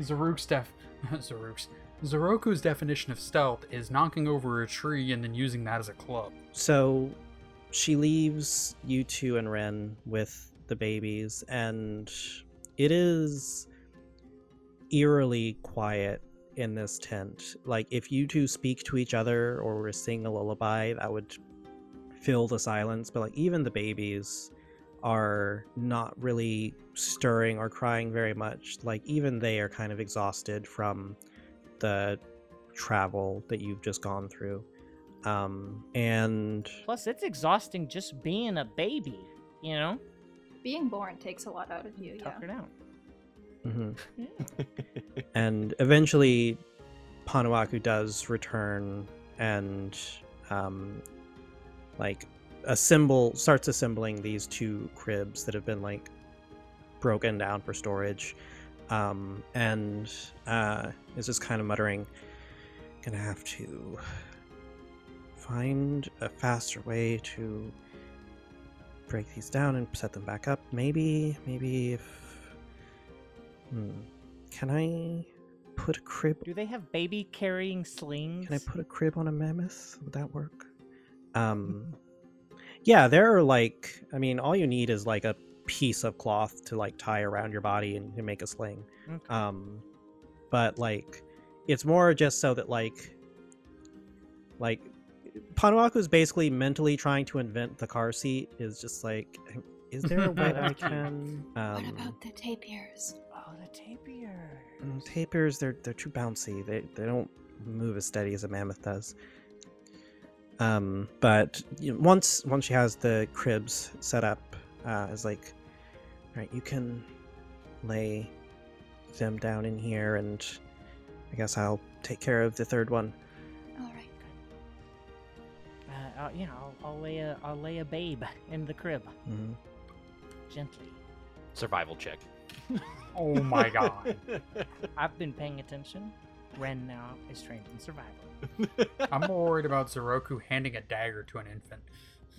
Zaruk's def Zaruk's Xoroku's definition of stealth is knocking over a tree and then using that as a club. So she leaves you two and Wren with the babies, and it is eerily quiet in this tent. Like, if you two speak to each other or were to sing a lullaby, that would fill the silence. But, like, even the babies are not really stirring or crying very much. Like, even they are kind of exhausted from the travel that you've just gone through. Um, and Plus, it's exhausting just being a baby. You know, Being born takes a lot out of you, yeah. tuck it out. mhm. Yeah. and eventually Panuaku does return and um like assemble starts assembling these two cribs that have been like broken down for storage um and uh is just kind of muttering gonna have to find a faster way to break these down and set them back up maybe maybe if hmm. can i put a crib Do they have baby carrying slings? can I put a crib on a mammoth? Would that work? Um, yeah, there are like, I mean, all you need is like a piece of cloth to like tie around your body and, and make a sling. Okay. Um, but like, it's more just so that like, like, Panuaku is basically mentally trying to invent the car seat. Is just like, is there a way I can? Um, what about the tapirs? Oh, the tapirs. Mm, Tapirs, they're they're too bouncy. They they don't move as steady as a mammoth does. Um, but you know, once once she has the cribs set up, uh, it's like, right, you can lay them down in here, and I guess I'll take care of the third one. Uh, yeah, I'll, I'll lay a I'll lay a babe in the crib hmm gently. Survival check. Oh my god. I've been paying attention. Wren now is trained in survival. I'm more worried about Xoroku handing a dagger to an infant.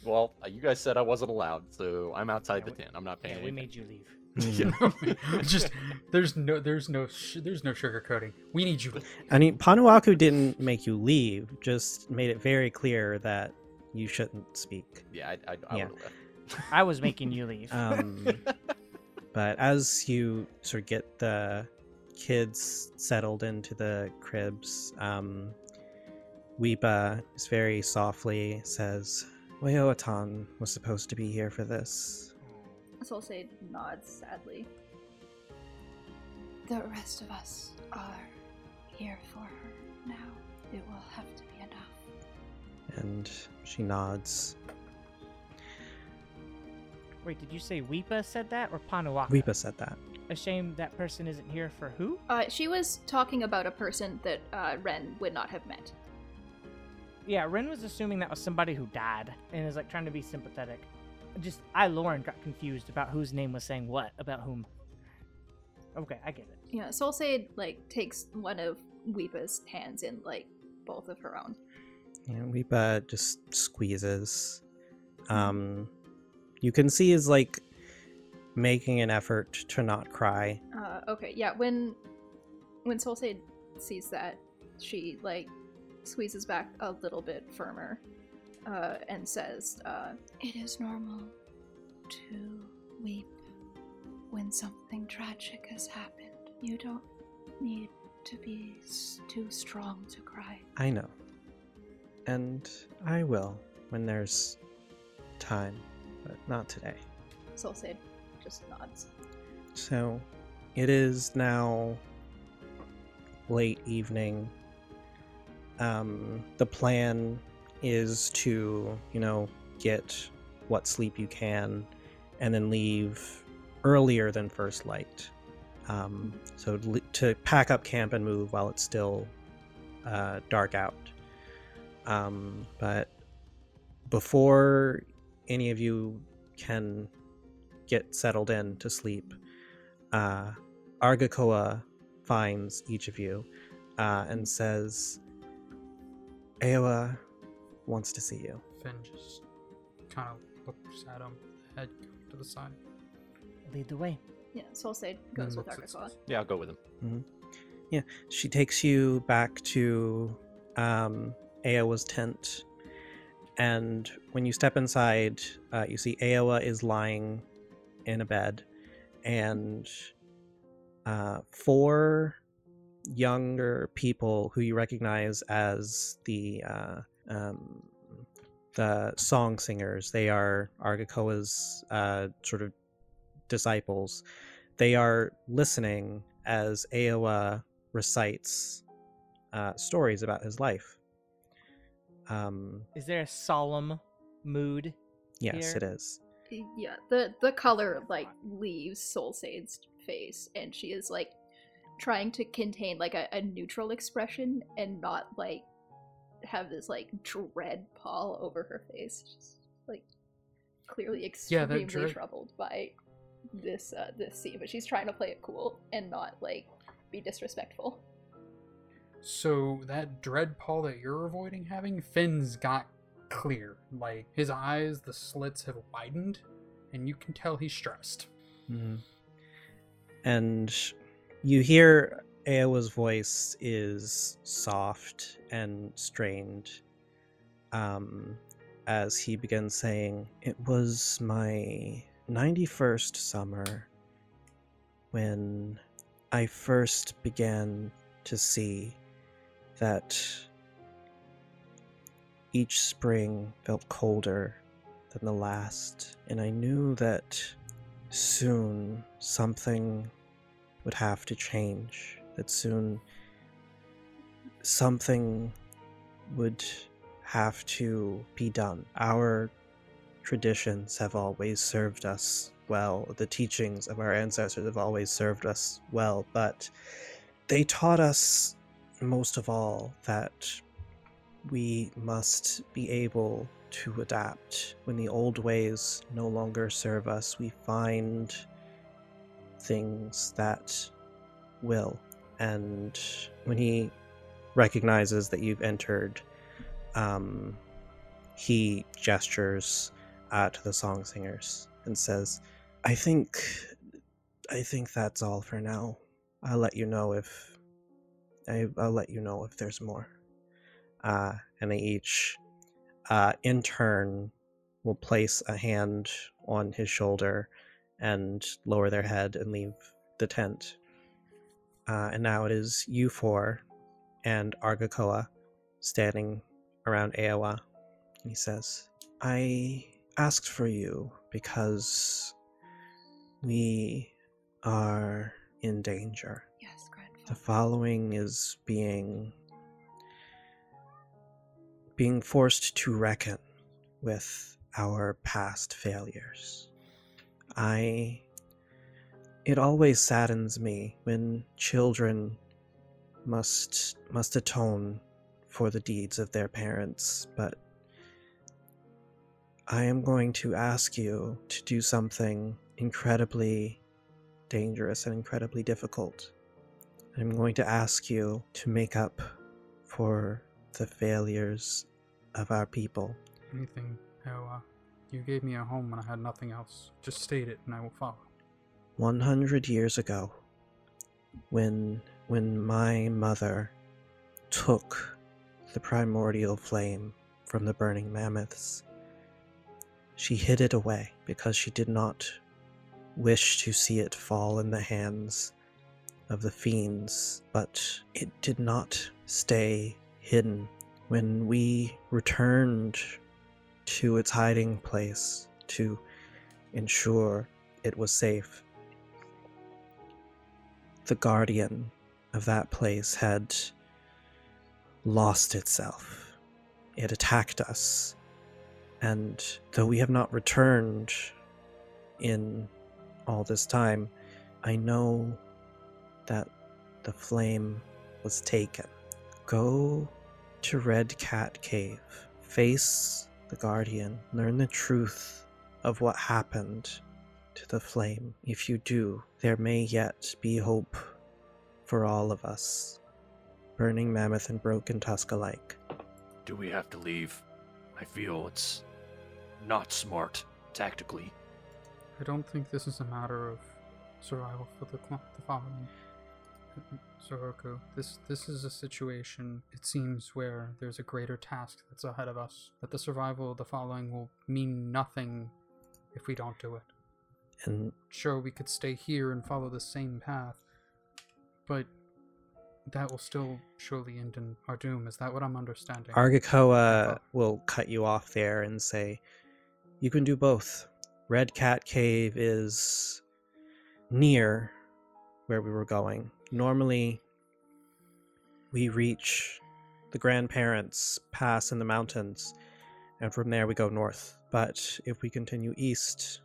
well, uh, you guys said I wasn't allowed, so I'm outside Yeah, the tent. I'm not paying. Yeah, paying. we made you leave. Mm-hmm. Just there's no there's no sh- there's no sugarcoating. We need you. I mean, Panuaku didn't make you leave; just made it very clear that you shouldn't speak. Yeah, I, I, I Yeah. would've. I was making you leave. Um, but as you sort of get the kids settled into the cribs, um, Weepa is very softly says, Weoatan was supposed to be here for this. Solsade nods sadly. The rest of us are here for her now. It will have to be enough. And she nods. Wait, did you say Weepa said that or Panuaku? Weepa said that. A shame that person isn't here for who? Uh, she was talking about a person that uh, Wren would not have met. Yeah, Wren was assuming that was somebody who died and is like trying to be sympathetic. Just I, Loren, got confused about whose name was saying what about whom. Okay, I get it. Yeah, Solsade like takes one of Weepa's hands in like both of her own. Yeah, Weepa just squeezes. Um, you can see is like making an effort to not cry. Uh, okay, yeah. When when Solsade sees that, she like squeezes back a little bit firmer, uh, and says, uh, It is normal to weep when something tragic has happened. You don't need to be s- too strong to cry. I know. And I will when there's time, but not today. Solsade just nods. So it is now late evening. Um, the plan is to, you know, get what sleep you can and then leave earlier than first light. Um, so to pack up camp and move while it's still uh, dark out. Um, but before any of you can get settled in to sleep, uh, Argakoa finds each of you uh, and says, Aowa wants to see you. Finn just kind of looks at him, head to the side. Lead the way. Yeah, Solsade Then goes with looks at Argakoa. Soul Yeah, I'll go with him. Yeah, she takes you back to um, Aowa's tent, and when you step inside, uh, you see Aowa is lying in a bed, and uh, four younger people who you recognize as the uh, um, the song singers. They are Argakoa's uh, sort of disciples. They are listening as Aowa recites uh, stories about his life. Um, Is there a solemn mood? yes, Here. it is. Yeah, the the color like leaves Solsade's face, and she is like trying to contain like a, a neutral expression and not like have this like dread pall over her face. Just like clearly Yeah, extremely that dread- troubled by this uh this scene, but she's trying to play it cool and not like be disrespectful. So that dread pall that you're avoiding having, Finn's got clear. Like his eyes, the slits have widened, and you can tell he's stressed. And you hear Aowa's voice is soft and strained um, as he begins saying, It was my 91st summer when I first began to see that each spring felt colder than the last, and I knew that soon something would have to change, that soon something would have to be done. Our traditions have always served us well, the teachings of our ancestors have always served us well, but they taught us most of all that we must be able to adapt. When the old ways no longer serve us, we find things that will. And when he recognizes that you've entered, um, he gestures uh, to the song singers and says, "I think, I think that's all for now. I'll let you know if I, I'll let you know if there's more." Uh, and they each, uh, in turn, will place a hand on his shoulder and lower their head and leave the tent. Uh, and now it is you four and Argakoa standing around Aowa. He says, I asked for you because we are in danger. The following is being being forced to reckon with our past failures. I it always saddens me when children must must atone for the deeds of their parents, but I am going to ask you to do something incredibly dangerous and incredibly difficult. I'm going to ask you to make up for the failures of our people. Anything, Aowa. Uh, you gave me a home when I had nothing else. Just state it, and I will follow. 100 years ago, when when my mother took the primordial flame from the burning mammoths, she hid it away because she did not wish to see it fall in the hands of the fiends, but it did not stay hidden. When we returned to its hiding place to ensure it was safe, the guardian of that place had lost itself. It attacked us. And though we have not returned in all this time, I know that the flame was taken. Go to Red Cat Cave, face the guardian, learn the truth of what happened, to the flame. If you do, there may yet be hope for all of us. Burning Mammoth and Broken Tusk alike. Do we have to leave? I feel it's not smart tactically. I don't think this is a matter of survival for the, cl- the following. Xoroku, this this is a situation it seems where there's a greater task that's ahead of us. That the survival of the following will mean nothing if we don't do it. And Sure, we could stay here and follow the same path, but that will still surely end in our doom. Is that what I'm understanding? Argakoa uh, will cut you off there and say, You can do both. Red Cat Cave is near where we were going. Normally, we reach the grandparents' pass in the mountains, and from there we go north. But if we continue east,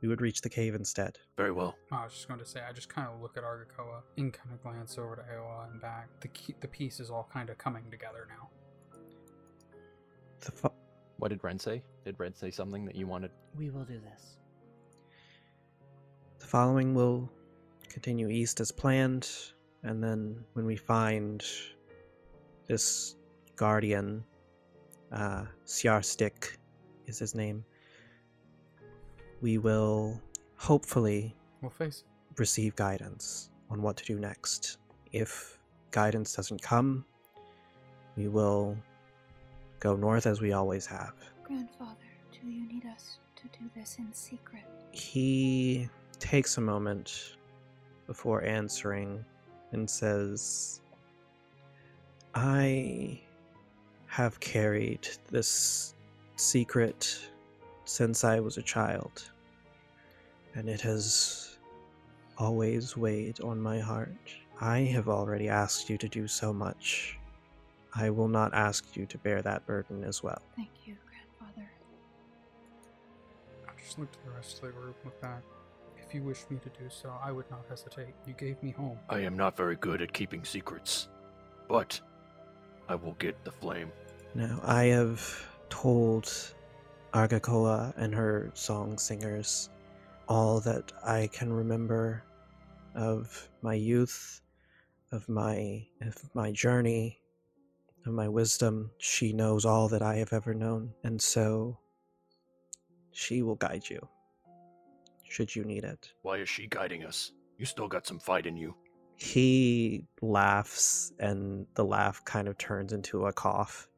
we would reach the cave instead. Very well. Oh, I was just going to say, I just kind of look at Argakoa and kind of glance over to Aowa and back. The key, the piece is all kind of coming together now. The fo- What did Wren say? Did Wren say something that you wanted? We will do this. The following will continue east as planned, and then when we find this guardian, uh, Sjarstik is his name, we will hopefully We'll face receive guidance on what to do next. If guidance doesn't come, we will go north as we always have. Grandfather, do you need us to do this in secret? he takes a moment before answering and says, I have carried this secret since I was a child, and it has always weighed on my heart. I have already asked you to do so much. I will not ask you to bear that burden as well. Thank you, Grandfather. I just looked at the rest of the group with that. If you wish me to do so, I would not hesitate. You gave me home. I am not very good at keeping secrets, but I will get the flame. Now, I have told Argakoa and her song singers all that I can remember of my youth, of my of my journey, of my wisdom. She knows all that I have ever known, and so she will guide you should you need it. Why is she guiding us? You still got some fight in you. He laughs, and the laugh kind of turns into a cough.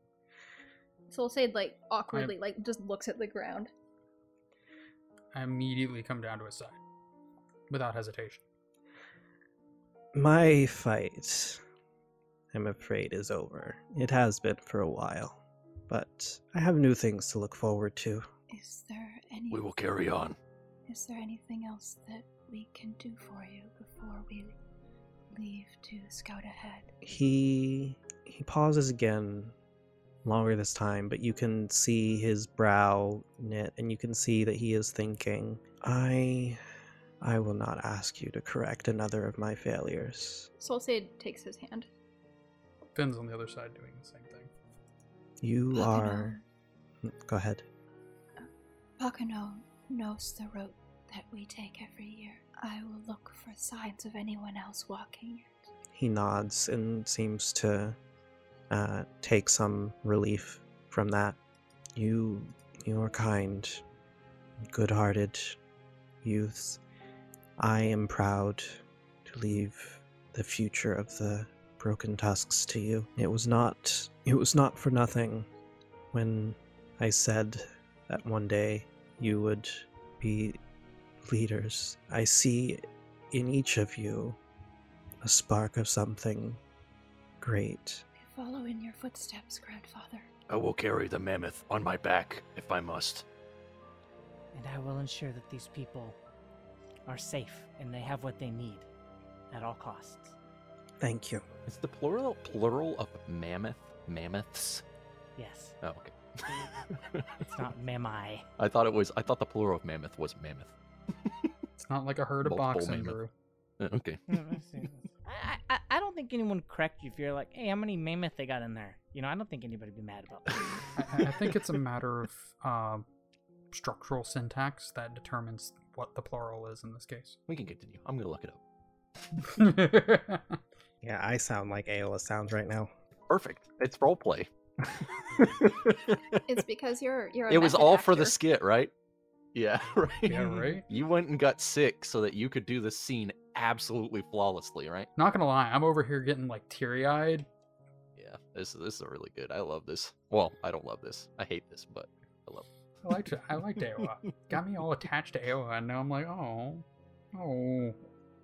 Solsade like awkwardly like just looks at the ground. I immediately come down to his side. Without hesitation. My fight, I'm afraid, is over. It has been for a while, but I have new things to look forward to. Is there any We will carry on. Is there anything else that we can do for you before we leave to scout ahead? He he pauses again, longer this time, but you can see his brow knit, and you can see that he is thinking. I I will not ask you to correct another of my failures. Solsade takes his hand. Finn's on the other side doing the same thing. You Pakano. are. Go ahead. Pakano knows the route that we take every year. I will look for signs of anyone else walking it. He nods and seems to uh, take some relief from that. You, you are kind, good-hearted youths. I am proud to leave the future of the broken tusks to you. It was not, it was not for nothing when I said that one day you would be leaders. I see in each of you a spark of something great. We follow in your footsteps, Grandfather. I will carry the mammoth on my back if I must. And I will ensure that these people are safe and they have what they need at all costs. Thank you. Is the plural plural of mammoth mammoths? Yes, Oh, okay. it's not mamai. I thought it was. I thought the plural of mammoth was mammoth. It's not like a herd of Multiple oxen, mammoth. Drew. Uh, Okay. I, I, I don't think anyone would correct you if you're like, hey, how many mammoth they got in there? You know, I don't think anybody would be mad about that. I, I- I think it's a matter of um, structural syntax that determines what the plural is in this case. We can continue. I'm gonna look it up. Yeah, I sound like Aowa sounds right now. Perfect. It's roleplay. It's because you're you're. A it was method all for the actor. skit, right? Yeah, right. yeah, right. You went and got sick so that you could do this scene absolutely flawlessly, right? Not gonna lie, I'm over here getting like teary eyed. Yeah, this this is really good. I love this. Well, I don't love this. I hate this, but I love. I liked I liked Aowa. Got me all attached to Aowa, and now I'm like, oh, oh.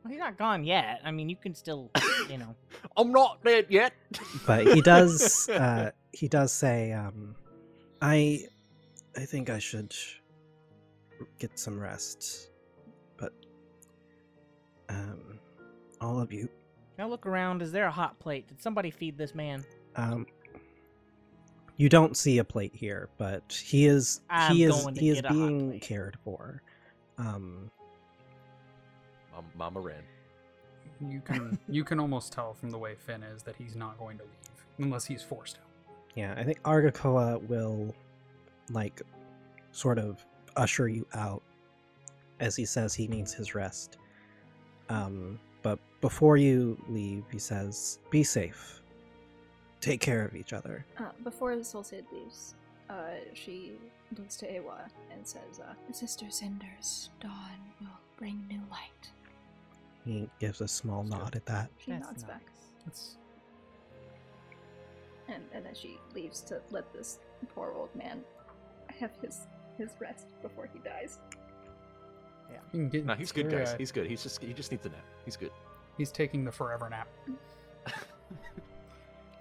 Well, he's not gone yet. I mean, you can still, you know. I'm not dead yet. But he does uh he does say, um I I think I should get some rest. But um all of you Now look around. Is there a hot plate? Did somebody feed this man? um you don't see a plate here, but he is I'm he is he is get a hot being cared for. Um Um, Mama Wren. You can you can almost tell from the way Finn is that he's not going to leave unless he's forced to. Yeah, I think Argakoa will like sort of usher you out as he says he needs his rest. Um, but before you leave, he says, "Be safe. Take care of each other." Uh, before the Solsade leaves, uh, she looks to Aowa and says, uh, Sister Cinder's dawn will bring new light. He gives a small That's nod at that. she That's nods nice. back, It's and, and then she leaves to let this poor old man have his his rest before he dies. you can get No, he's good, guys. He's good. He's just he just needs a nap. He's good. He's taking the forever nap. Mm.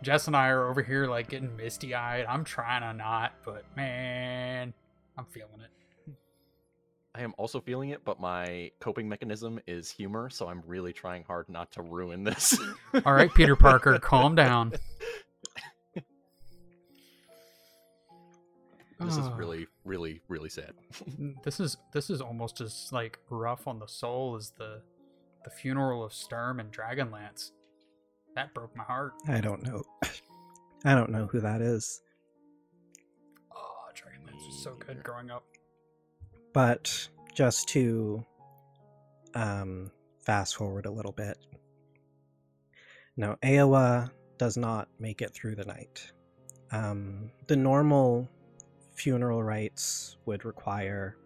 Jess and I are over here like getting misty eyed. I'm trying to not, but man, I'm feeling it. I am also feeling it, but my coping mechanism is humor, so I'm really trying hard not to ruin this. All right, Peter Parker, calm down. This is really, really, really sad. This is this is almost as like rough on the soul as the the funeral of Sturm and Dragonlance. That broke my heart. I don't know. I don't know who that is. Oh, Dragonlance was so good growing up. But just to um, fast forward a little bit. No, Aowa does not make it through the night. Um, the normal funeral rites would require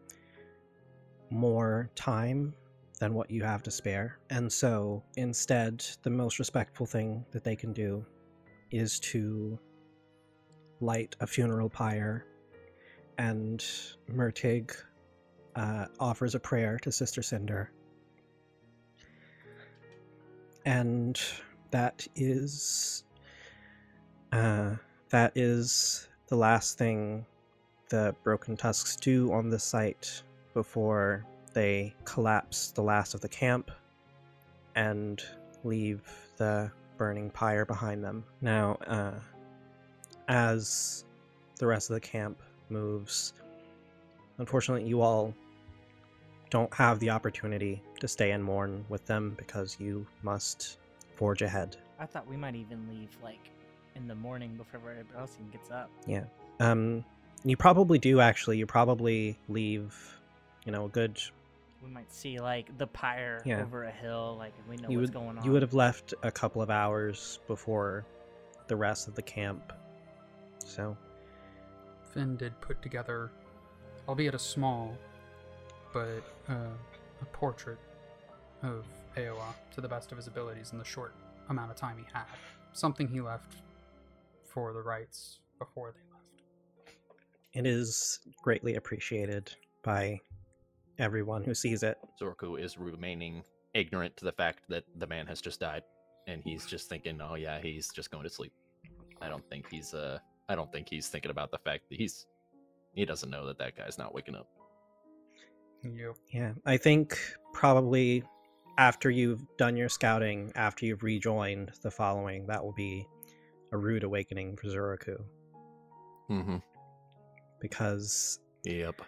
more time than what you have to spare. And so instead, the most respectful thing that they can do is to light a funeral pyre and Murtig uh, offers a prayer to Sister Cinder. And that is uh, that is the last thing the Broken Tusks do on the site before they collapse the last of the camp and leave the burning pyre behind them. Now, uh, as the rest of the camp moves, unfortunately, you all don't have the opportunity to stay and mourn with them because you must forge ahead. I thought we might even leave like in the morning before everybody else even gets up. Yeah. Um, you probably do actually. You probably leave, you know, a good. We might see like the pyre Yeah. over a hill, like we know you what's would going on. you would have left a couple of hours before the rest of the camp. So Finn did put together, albeit a small, but uh, a portrait of Aowa to the best of his abilities in the short amount of time he had. Something he left for the rites before they left. It is greatly appreciated by everyone who sees it. Xoroku is remaining ignorant to the fact that the man has just died, and he's just thinking, "Oh yeah, he's just going to sleep." I don't think he's uh, I don't think he's thinking about the fact that he's he doesn't know that that guy's not waking up. Yep. Yeah, I think probably after you've done your scouting, after you've rejoined the following, that will be a rude awakening for Xoroku Mm-hmm. Because Yep.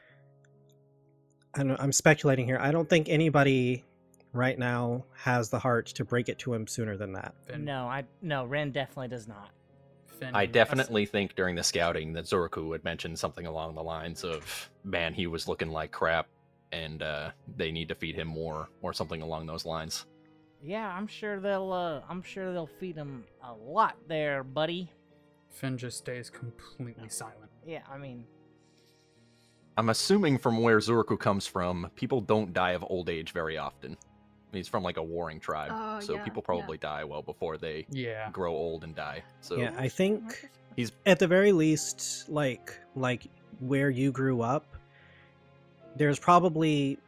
I don't, I'm speculating here. I don't think anybody right now has the heart to break it to him sooner than that. Finn, No, I no. Wren definitely does not. Finn, I definitely think during the scouting that Xoroku would mention something along the lines of, "Man, he was looking like crap. and uh, they need to feed him more or something along those lines. Yeah, I'm sure they'll. Uh, I'm sure they'll feed him a lot there, buddy. Finn just stays completely silent. Yeah, I mean, I'm assuming from where Xoroku comes from, people don't die of old age very often. He's from like a warring tribe, Oh, so yeah, people yeah. probably die well before they Yeah. grow old and die. So yeah, I think he's at the very least, like like where you grew up, there's probably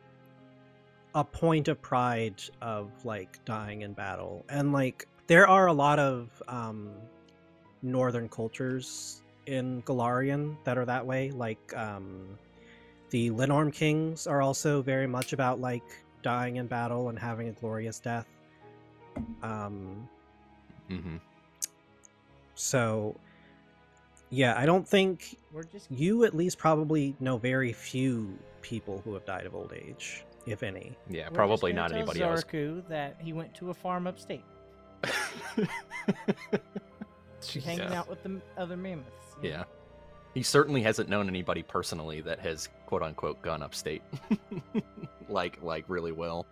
a point of pride of like dying in battle, and like there are a lot of um, northern cultures in Golarion that are that way. Like um, the Linnorm kings are also very much about like dying in battle and having a glorious death. Um, mhm. so, yeah, I don't think we're just. you at least probably know very few people who have died of old age, if any. yeah, we're probably gonna not tell anybody else. Xoroku that he went to a farm upstate, Jeez. hanging out with the other mammoths. you know? Yeah. He certainly hasn't known anybody personally that has quote unquote gone upstate. like like really well.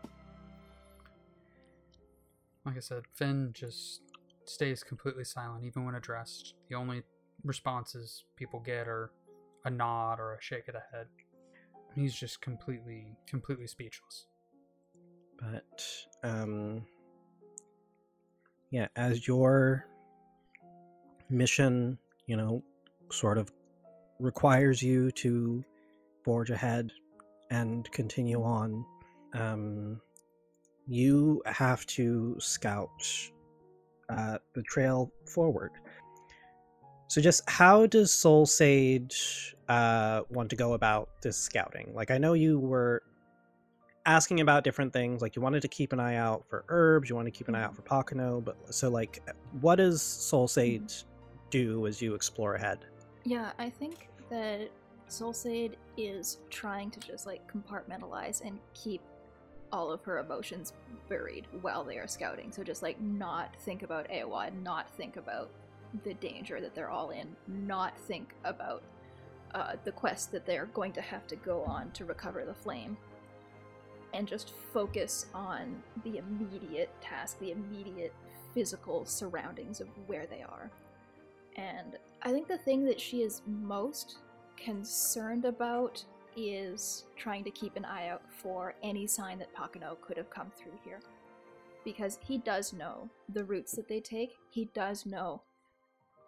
Like I said, Finn just stays completely silent, even when addressed. The only responses people get are a nod or a shake of the head. He's just completely, completely speechless. But, um, yeah, as your mission, you know, sort of requires you to forge ahead and continue on, um, you have to scout uh, the trail forward. So, just how does Solsade uh, want to go about this scouting? Like, I know you were asking about different things. Like, you wanted to keep an eye out for herbs, you want to keep an eye out for Pakano. But so, like, what does Solsade do as you explore ahead? Yeah, I think that Solsade is trying to just like compartmentalize and keep all of her emotions buried while they are scouting. So just like not think about Aowa, not think about the danger that they're all in, not think about uh, the quest that they're going to have to go on to recover the flame, and just focus on the immediate task, the immediate physical surroundings of where they are. And I think the thing that she is most concerned about is trying to keep an eye out for any sign that Pakano could have come through here. Because he does know the routes that they take. He does know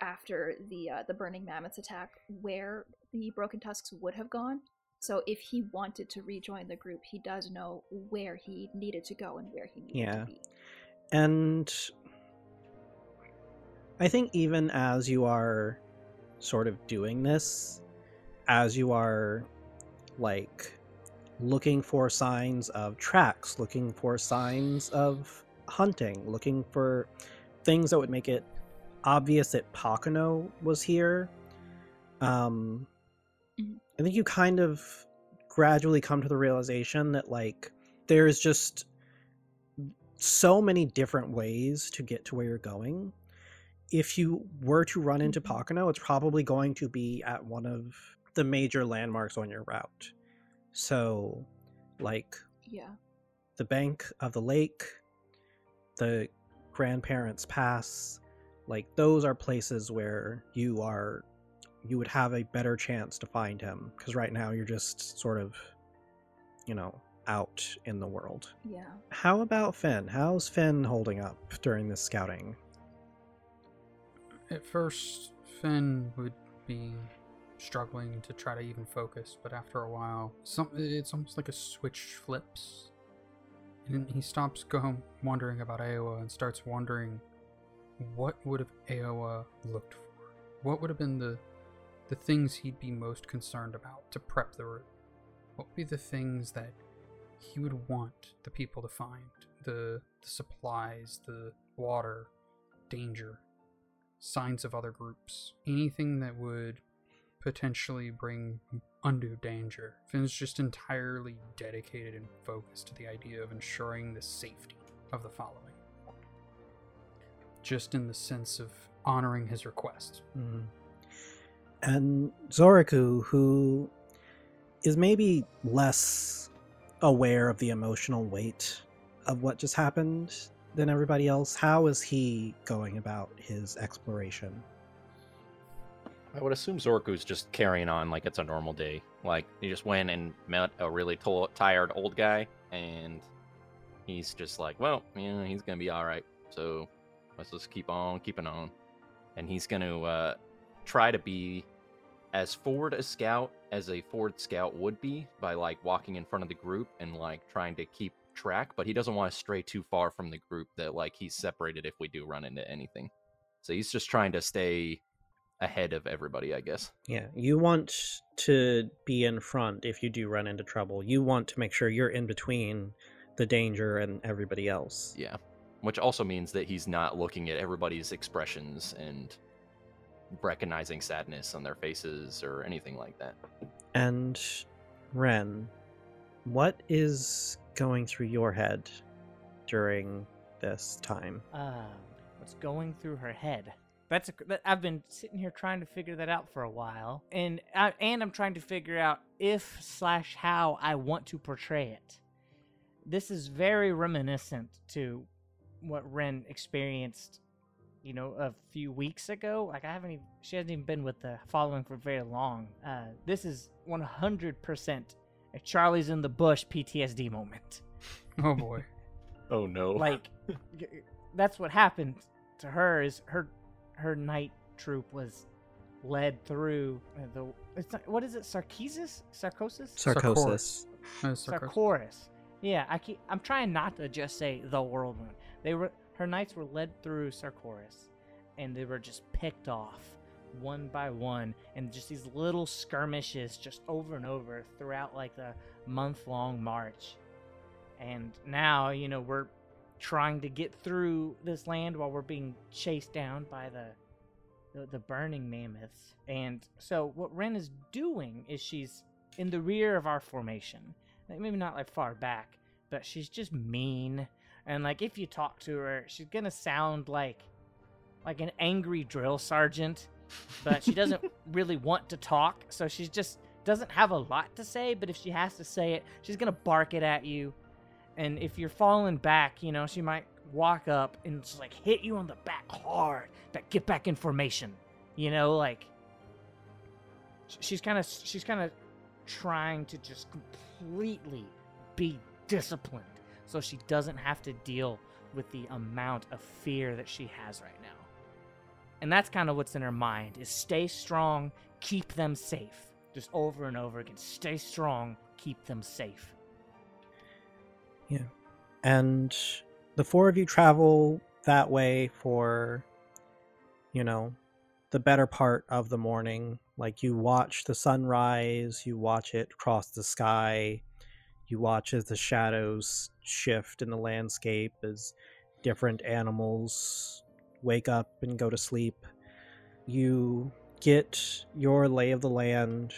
after the uh, the burning mammoths attack where the broken tusks would have gone. So if he wanted to rejoin the group, he does know where he needed to go and where he needed Yeah. to be. Yeah. And I think even as you are sort of doing this, as you are like looking for signs of tracks, looking for signs of hunting, looking for things that would make it obvious that Pakano was here, um, Mhm. I think you kind of gradually come to the realization that like there's just so many different ways to get to where you're going. If you were to run into Mhm. Pakano, it's probably going to be at one of the major landmarks on your route. So, like Yeah. the bank of the lake, the grandparents' pass, like those are places where you are you would have a better chance to find him because right now you're just sort of you know out in the world. Yeah. How about Finn? How's Finn holding up during this scouting? At first, Finn would be struggling to try to even focus, but after a while, some it's almost like a switch flips, and he stops going wondering about Aowa and starts wondering what would have Aowa looked for. What would have been the the things he'd be most concerned about to prep the route? What would be the things that he would want the people to find? The the supplies, the water, danger, signs of other groups, anything that would potentially bring undue danger. Finn's just entirely dedicated and focused to the idea of ensuring the safety of the following. Just in the sense of honoring his request. Mhm. And Xoroku, who is maybe less aware of the emotional weight of what just happened than everybody else. How is he going about his exploration? I would assume Xoroku's just carrying on like it's a normal day. Like he just went and met a really to- tired old guy, and he's just like, well, yeah, he's gonna be all right. So let's just keep on keeping on, and he's gonna uh, try to be as forward a scout as a forward scout would be by like walking in front of the group and like trying to keep track, but he doesn't want to stray too far from the group that like he's separated if we do run into anything. So he's just trying to stay ahead of everybody, I guess. Yeah, you want to be in front if you do run into trouble. You want to make sure you're in between the danger and everybody else. Yeah. Which also means that he's not looking at everybody's expressions and recognizing sadness on their faces or anything like that. And Wren, what is going through your head during this time? Uh, what's going through her head? That's a, that, I've been sitting here trying to figure that out for a while, and I, and I'm trying to figure out if slash how I want to portray it. This is very reminiscent to what Wren experienced, you know, a few weeks ago. Like I haven't even she hasn't even been with the following for very long. Uh, this is 100% a Charlie's in the bush PTSD moment. Oh boy. Oh no. like that's what happened to her is her her night troop was led through uh, the it's not, what is it sarkesis sarcosis Sarcosis. Uh, sarcos- Sarkoris yeah i keep i'm trying not to just say the Worldwound they were her knights were led through Sarkoris and they were just picked off one by one and just these little skirmishes just over and over throughout like the month long march. And now you know we're trying to get through this land while we're being chased down by the the, the burning mammoths. And so what Wren is doing is she's in the rear of our formation. Like maybe not like far back but she's just mean. And like if you talk to her she's gonna sound like like an angry drill sergeant but she doesn't really want to talk so she just doesn't have a lot to say but if she has to say it she's gonna bark it at you and if you're falling back, you know, she might walk up and just like hit you on the back hard. but get back in formation. You know, like she's kind of she's kind of trying to just completely be disciplined so she doesn't have to deal with the amount of fear that she has right now. And that's kind of what's in her mind is stay strong, keep them safe. Just over and over again. Stay strong, keep them safe. Yeah. And the four of you travel that way for, you know, the better part of the morning. Like you watch the sunrise, you watch it cross the sky, you watch as the shadows shift in the landscape as different animals wake up and go to sleep. You get your lay of the land.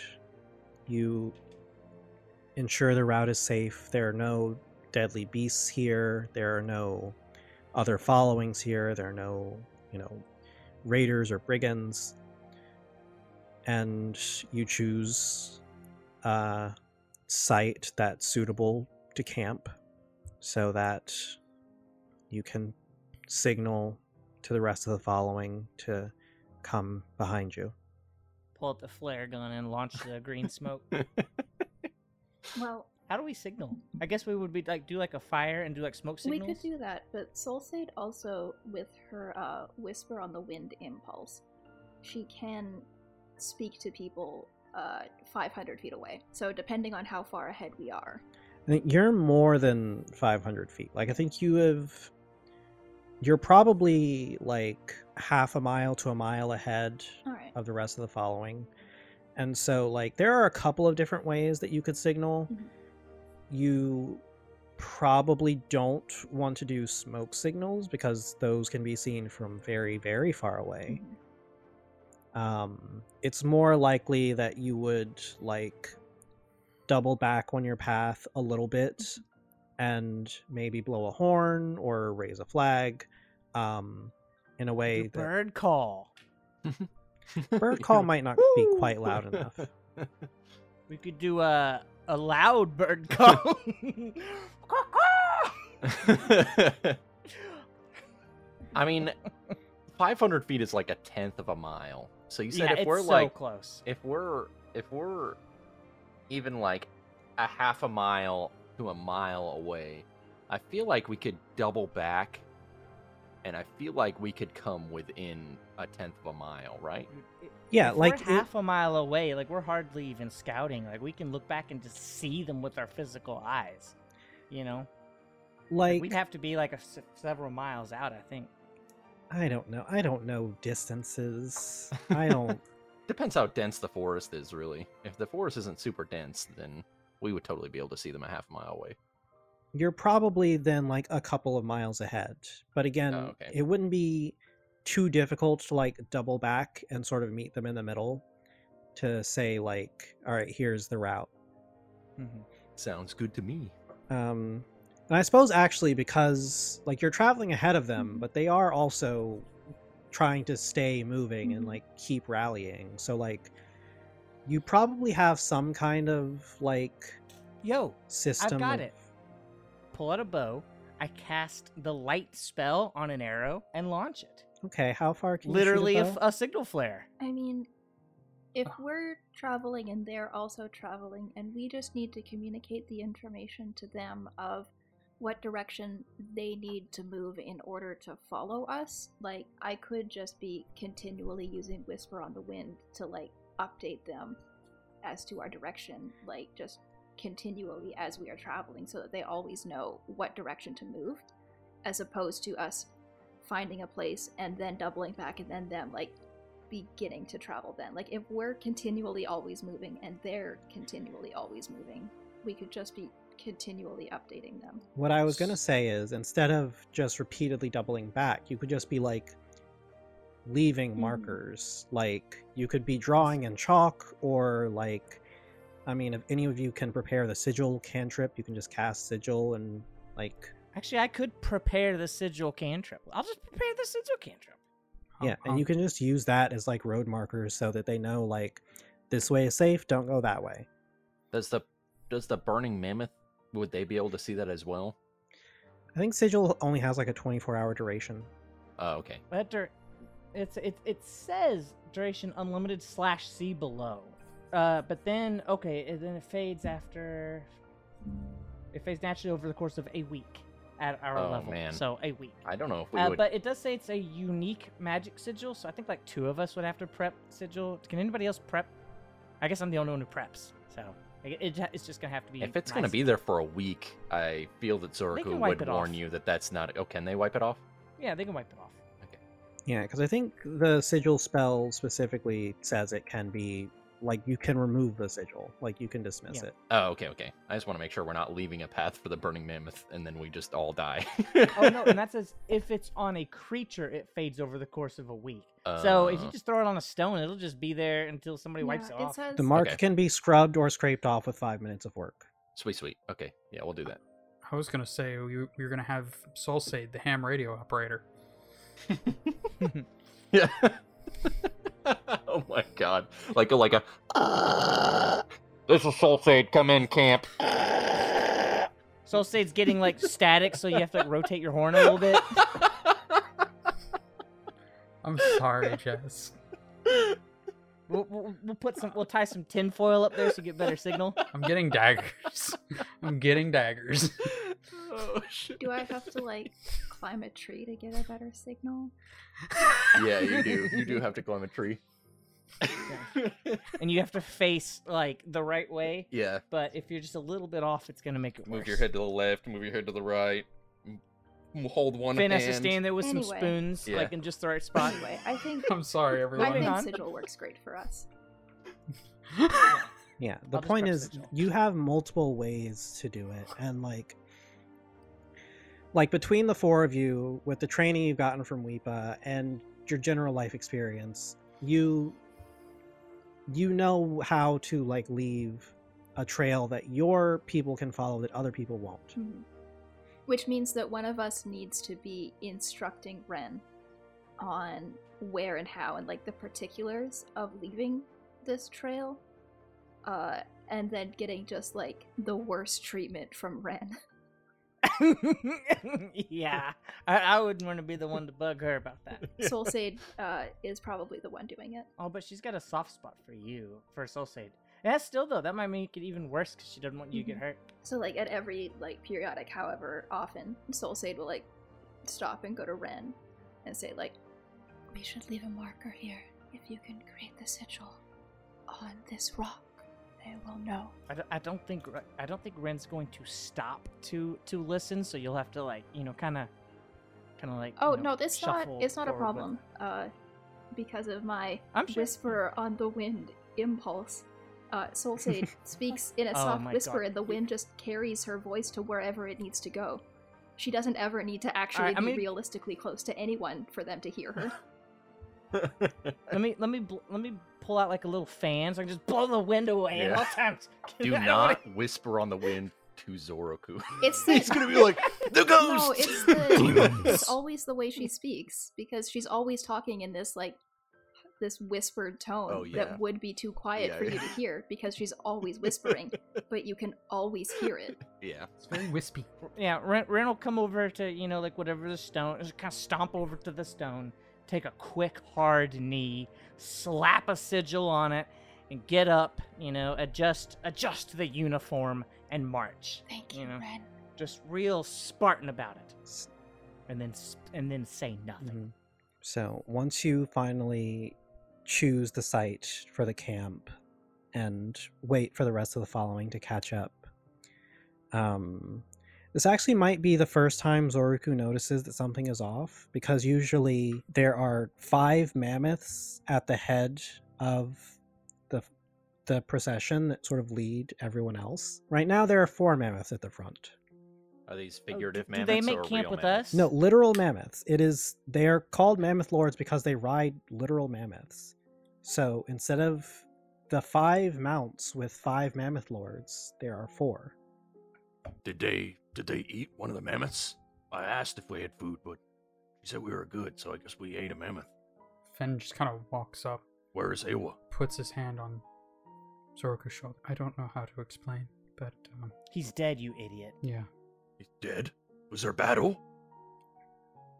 You ensure the route is safe. There are no deadly beasts here. There are no other followings here. There are no, you know, raiders or brigands. And you choose a site that's suitable to camp so that you can signal to the rest of the following to come behind you. Pull out the flare gun and launch the green smoke. Well, How do we signal? I guess we would be like do like a fire and do like smoke signals. we could do that, but Solsade also, with her uh, Whisper on the Wind impulse, she can speak to people uh, 500 feet away. So, depending on how far ahead we are. I think you're more than 500 feet. Like, I think you have. You're probably like half a mile to a mile ahead Alright. of the rest of the following. And so, like, there are a couple of different ways that you could signal. Mhm. You probably don't want to do smoke signals because those can be seen from very, very far away. Mhm. Um, it's more likely that you would, like, double back on your path a little bit and maybe blow a horn or raise a flag um, in a way Do that bird call. bird call might not be quite loud enough. We could do a a loud bird call. I mean, 500 feet is like a tenth of a mile. So you said yeah, if it's we're so like close. if we're if we're even like a half a mile to a mile away, I feel like we could double back and I feel like we could come within a tenth of a mile, right? Mm, yeah, If like it- we're half a mile away, like we're hardly even scouting. Like we can look back and just see them with our physical eyes. You know, like we'd have to be like a s- several miles out. I think. I don't know. I don't know distances. I don't. Depends how dense the forest is, really. If the forest isn't super dense, then we would totally be able to see them a half mile away. You're probably then like a couple of miles ahead. But again, Oh, okay. it wouldn't be too difficult to like double back and sort of meet them in the middle to say like, all right, here's the route. Mm-hmm. Sounds good to me. Um, and I suppose actually because like you're traveling ahead of them, but they are also trying to stay moving and like keep rallying. So like you probably have some kind of like Yo, system. got of- it. Pull out a bow. I cast the light spell on an arrow and launch it. Okay, how far can Literally you a, shoot f- a bow? a signal flare. I mean, if oh. we're traveling and they're also traveling, and we just need to communicate the information to them of what direction they need to move in order to follow us, like, I could just be continually using Whisper on the Wind to, like, update them as to our direction, like, just continually as we are traveling so that they always know what direction to move, as opposed to us finding a place and then doubling back and then them, like, beginning to travel then. Like if we're continually always moving and they're continually always moving, we could just be continually updating them. What I was gonna say is instead of just repeatedly doubling back, you could just be like leaving Mhm. markers. Like you could be drawing in chalk or like I mean if any of you can prepare the sigil cantrip, you can just cast sigil and like Actually, I could prepare the sigil cantrip. I'll just prepare the sigil cantrip. yeah, Um, and you can just use that as like road markers so that they know like this way is safe, don't go that way. Does the does the burning mammoth would they be able to see that as well? I think sigil only has like a 24 hour duration. Oh, okay. But dur- it's it it says duration unlimited slash C below. Uh, but then okay, and then it fades after. It fades naturally over the course of a week at our Oh, level. man. So a week. I don't know if we Uh, would. but it does say it's a unique magic sigil, so I think like two of us would have to prep sigil. Can anybody else prep? I guess I'm the only one who preps, so it, it- it's just gonna have to be. If it's gonna be there for a week, I feel that can Xoroku would warn off. you that that's not. Oh, can they wipe it off? yeah, they can wipe it off. Yeah, because I think the sigil spell specifically says it can be like you can remove the sigil, like you can dismiss Yeah. it. Oh, okay, okay. I just want to make sure we're not leaving a path for the burning mammoth and then we just all die. oh no, and that says if it's on a creature, it fades over the course of a week. so if you Uh, just throw it on a stone, it'll just be there until somebody wipes Yeah, it off. says The mark Okay. can be scrubbed or scraped off with five minutes of work. sweet, sweet. Okay, yeah, we'll do that. I was gonna say we, we were gonna have Solsade, the ham radio operator. Yeah. Oh my god. Like a like a. This is Solsade. Come in, camp. So say getting like static, so you have to like, rotate your horn a little bit. I'm sorry, Jess. We'll, we'll, we'll put some, we'll tie some tinfoil up there so you get better signal. I'm getting daggers. I'm getting daggers. oh shit. Do I have to like climb a tree to get a better signal? Yeah, you do. You do have to climb a tree. And you have to face like the right way. yeah. But if you're just a little bit off, it's gonna make it Move worse. your head to the left. Move your head to the right. Hold one Finn hand. has to stand there with some spoons, Yeah. like in just the right spot. Anyway, I think I'm sorry, everyone. Moving think on. sigil works great for us. Yeah, the I'll point is sigil. you have multiple ways to do it, and like, like between the four of you, with the training you've gotten from Weepa and your general life experience, you you know how to like leave a trail that your people can follow that other people won't. Mhm. Which means that one of us needs to be instructing Wren on where and how and like the particulars of leaving this trail. Uh, and then getting just like the worst treatment from Wren. yeah, I, I wouldn't want to be the one to bug her about that. Solsade uh, is probably the one doing it. Oh, but she's got a soft spot for you, for Solsade. Yeah, still though, that might make it even worse because she doesn't want you to get Mhm. hurt. So like at every like periodic, however often, Solsade will like stop and go to Wren and say like, We should leave a marker here. If you can create the sigil on this rock, they will know. I don't, I don't think I don't think Wren's going to stop to to listen. So you'll have to like you know kind of kind of like "Oh you know, no, it's not. It's not a problem. Uh, because of my I'm sure. whisper on the wind impulse." Uh, Solsade speaks in a Oh soft whisper, God. and the wind just carries her voice to wherever it needs to go. She doesn't ever need to actually I be mean- realistically close to anyone for them to hear her. Let me let me bl- let me pull out like a little fan so I can just blow the wind away at Yeah. all times. Do don't wanna- whisper on the wind to Xoroku. It's the He's gonna be like the ghost. No, it's the it's always the way she speaks because she's always talking in this like this whispered tone Oh, yeah. that would be too quiet Yeah, for you to hear because she's always whispering, but you can always hear it. yeah. It's very wispy. Yeah, Wren, Wren will come over to you know like whatever the stone, just kind of stomp over to the stone, take a quick hard knee, slap a sigil on it, and get up. You know, adjust adjust the uniform and march. Thank You you, know. Wren. Just real Spartan about it, and then and then say nothing. mhm. So once you finally choose the site for the camp and wait for the rest of the following to catch up, um, this actually might be the first time Xoroku notices that something is off because usually there are five mammoths at the head of the the procession that sort of lead everyone else. Right now, there are four mammoths at the front. Are these Oh, figurative do mammoths they make or camp with mammoths? us? No, literal mammoths. It is they are called mammoth lords because they ride literal mammoths. So instead of the five mounts with five mammoth lords, there are four. Did they did they eat one of the mammoths? I asked if we had food, but she said we were good, so I guess we ate a mammoth. Finn just kind of walks up, Where is Aowa? puts his hand on Xoroku's shoulder. I don't know how to explain, but um, He's dead, you idiot. yeah, He's dead. Was there battle?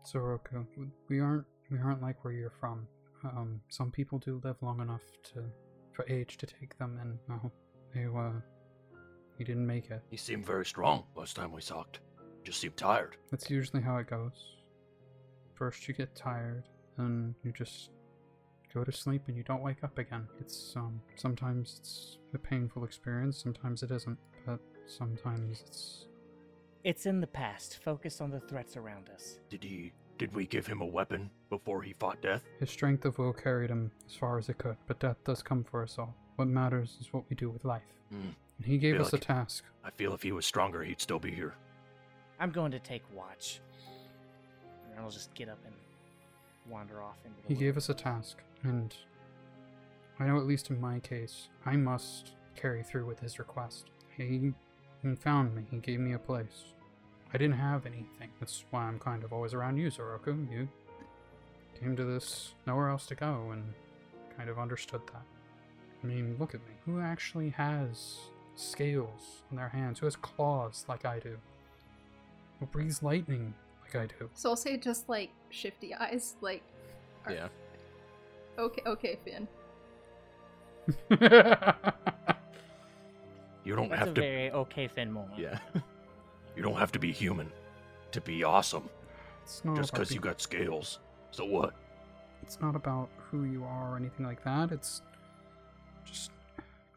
Xoroku, we aren't we aren't like where you're from. Um, some people do live long enough to for age to take them, and no, they uh, he didn't make it. He seemed very strong last time we talked. Just seemed tired. That's usually how it goes. First, you get tired, and you just go to sleep, and you don't wake up again. It's um sometimes it's a painful experience, sometimes it isn't, but sometimes it's It's in the past. Focus on the threats around us. Did he did we give him a weapon before he fought death? his strength of will carried him as far as it could. But death does come for us all. What matters is what we do with life. Hmm. And he gave Feel us a task. I feel if he was stronger he'd still be here. I'm going to take watch. And I'll just get up and wander off into the He gave us a task, and I know at least in my case, I must carry through with his request. He found me. He gave me a place. I didn't have anything. That's why I'm kind of always around you, Xoroku. You came to this nowhere else to go, and kind of understood that. I mean, look at me. Who actually has scales on their hands? Who has claws like I do? Who breathes lightning like I do? So I'll say just like shifty eyes, like, Are- Yeah. okay, okay, Finn. You don't That's have a to very okay Finn moment. Yeah. you don't have to be human to be awesome. it's not Just because you being- got scales. So what? it's not about who you are or anything like that. It's just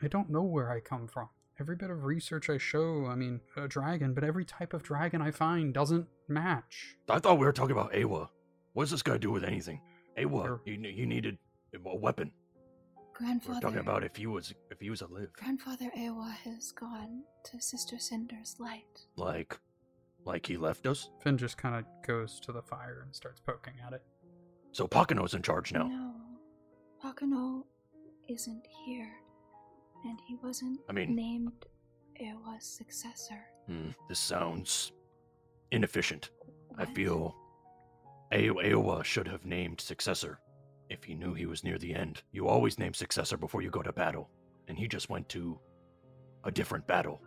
I don't know where I come from. Every bit of research I show, I mean, a dragon, but every type of dragon I find doesn't match. I thought we were talking about Aowa. What does this guy do with anything? Aowa, Sure. you, you needed a weapon. We Grandfather. We're talking about if he was if he was alive. Grandfather Aowa has gone to Sister Cinder's light. Like like he left us? Finn just kind of goes to the fire and starts poking at it. So Pakano's in charge now. No, Pakano isn't here, and he wasn't I mean- named Aowa's successor. Hmm, this sounds inefficient. I feel A- Aowa should have named successor if he knew he was near the end. You always name successor before you go to battle, and he just went to a different battle,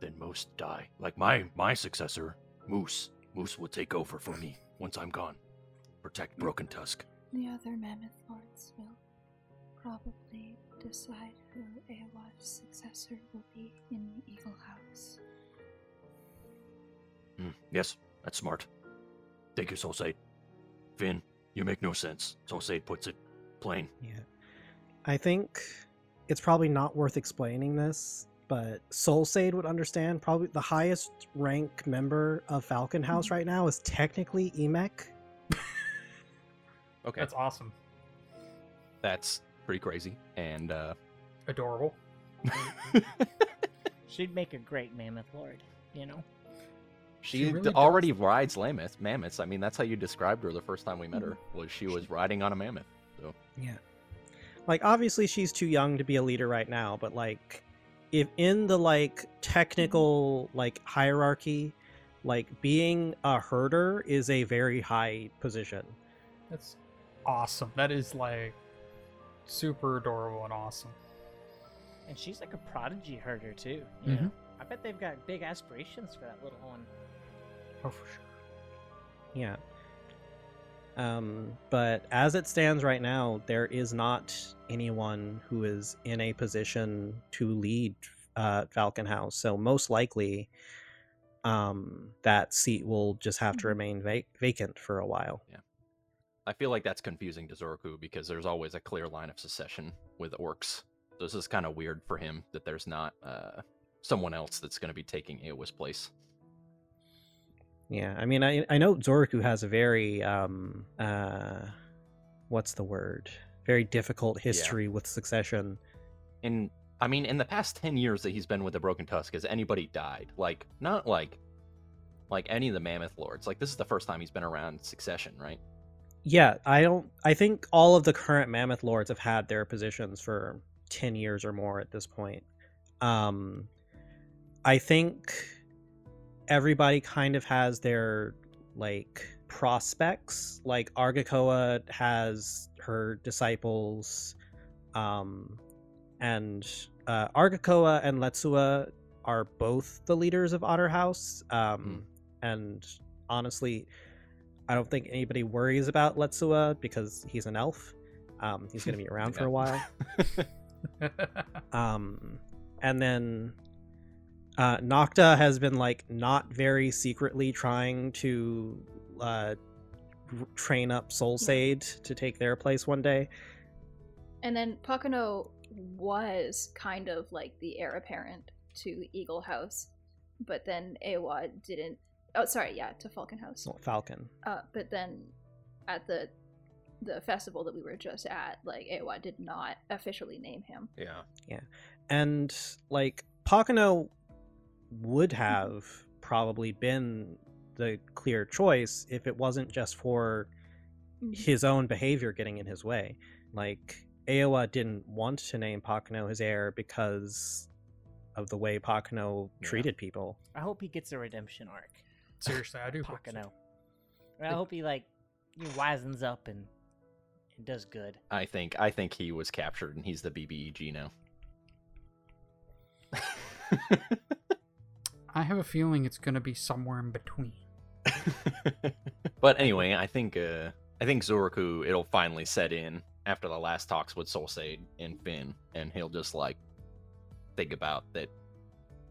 then most die. Like my my successor, Moose. Moose will take over for me once I'm gone. Protect Broken Tusk. The other mammoth lords will probably decide who Aowa's successor will be in the Eagle House. Hmm, yes, that's smart. Thank you, Solsade. Finn, you make no sense. Solsade puts it plain. Yeah. I think it's probably not worth explaining this, but Solsade would understand. Probably the highest rank member of Falcon House right now is technically Emek. Okay, That's awesome. that's pretty crazy. And uh, Adorable. She'd make a great mammoth lord, you know? she, She d- already rides mammoths. Mammoths. I mean, that's how you described her the first time we met her. Mm-hmm. Was she was riding on a mammoth? So Yeah. Like obviously she's too young to be a leader right now, but like if in the like technical like hierarchy, like being a herder is a very high position. That's awesome. That is like super adorable and awesome. And she's like a prodigy herder, too. Mm-hmm. Know? I bet they've got big aspirations for that little one. Oh, for sure. Yeah. Um, but as it stands right now, there is not anyone who is in a position to lead uh, Falcon House. So most likely, um, that seat will just have to remain va- vacant for a while. Yeah. I feel like that's confusing to Xoroku because there's always a clear line of succession with orcs. So this is kind of weird for him that there's not uh, someone else that's going to be taking Aowa's place. Yeah, I mean, I I know Xoroku has a very um uh, what's the word? Very difficult history with succession. And I mean, in the past ten years that he's been with the Broken Tusk, has anybody died? Like, not like like any of the Mammoth Lords. Like, this is the first time he's been around succession, right? Yeah, I don't. I think all of the current Mammoth Lords have had their positions for ten years or more at this point. Um, I think everybody kind of has their like prospects. Like Argakoa has her disciples, um, and uh, Argakoa and Letsua are both the leaders of Otter House. Um, and honestly, I don't think anybody worries about Letsua because he's an elf. Um, he's going to be around for a while. Um, and then uh, Nocta has been like not very secretly trying to uh, train up Solsade to take their place one day. And then Pakano was kind of like the heir apparent to Eagle House, but then Aowa didn't. Oh, sorry, yeah, to Falcon House. Falcon. Uh, but then at the the festival that we were just at, like Aowa did not officially name him. Yeah. Yeah. And like Pakano would have probably been the clear choice if it wasn't just for mm-hmm. his own behavior getting in his way. Like Aowa didn't want to name Pakano his heir because of the way Pakano Yeah. treated people. I hope he gets a redemption arc. Seriously, I do. hope so. Pakano. I hope he like he wisens up and, and does good. I think I think he was captured and he's the BBEG now. I have a feeling it's going to be somewhere in between. but anyway, I think uh I think Xoroku it'll finally set in after the last talks with Solsade and Finn, and he'll just like think about that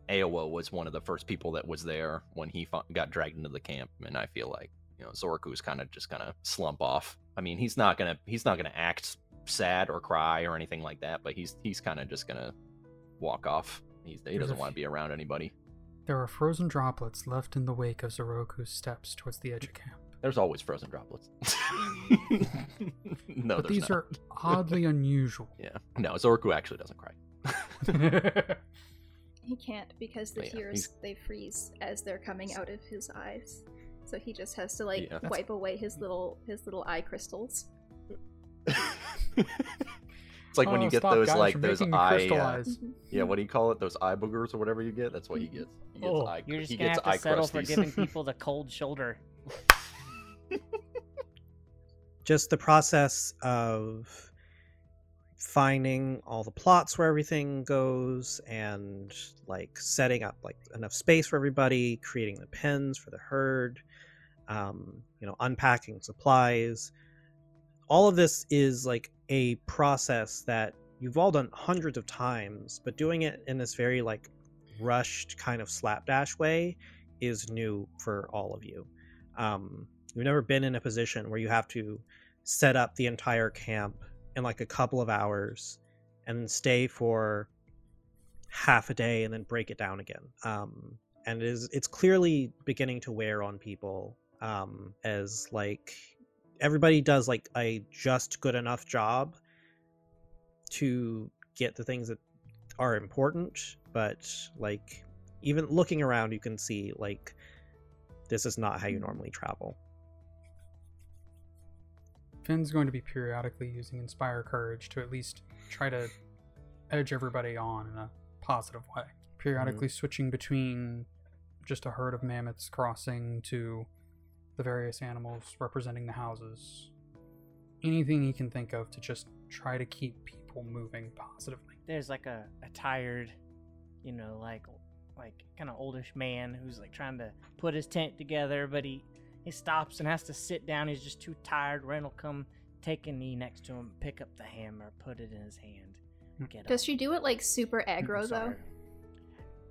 Aowa was one of the first people that was there when he fu- got dragged into the camp, and I feel like you know Xoroku's kind of just gonna slump off. I mean, he's not gonna he's not gonna act sad or cry or anything like that, but he's he's kind of just gonna walk off. He's, he There's doesn't want to be around anybody. There are frozen droplets left in the wake of Xoroku's steps towards the edge of camp. There's always frozen droplets. no, but there's these not. are oddly unusual. Yeah. No, Xoroku actually doesn't cry. He can't because the Yeah, tears he's- they freeze as they're coming out of his eyes. So he just has to like Yeah. Wipe away his little his little eye crystals. it's like when Oh, you get those like those making eye uh, yeah, what do you call it? Those eye boogers or whatever you get? That's what he gets. He gets Oh. eye You're just he gonna gets have to eye settle for giving people the cold shoulder. Just the process of finding all the plots where everything goes and like setting up like enough space for everybody creating the pens for the herd um, you know unpacking supplies. All of this is like a process that you've all done hundreds of times but doing it in this very like rushed kind of slapdash way is new for all of you. Um, you've never been in a position where you have to set up the entire camp in like a couple of hours and stay for half a day and then break it down again. Um and it is it's clearly beginning to wear on people um as like everybody does like a just good enough job to get the things that are important but like even looking around you can see like this is not how you normally travel Finn's going to be periodically using Inspire Courage to at least try to edge everybody on in a positive way. Periodically switching between just a herd of mammoths crossing to the various animals representing the houses. Anything he can think of to just try to keep people moving positively. There's like a, a tired, you know, like like kind of oldish man who's like trying to put his tent together, but he he stops and has to sit down. He's just too tired. Wren will come take a knee next to him, pick up the hammer, put it in his hand, get Does up. she do it like super aggro though?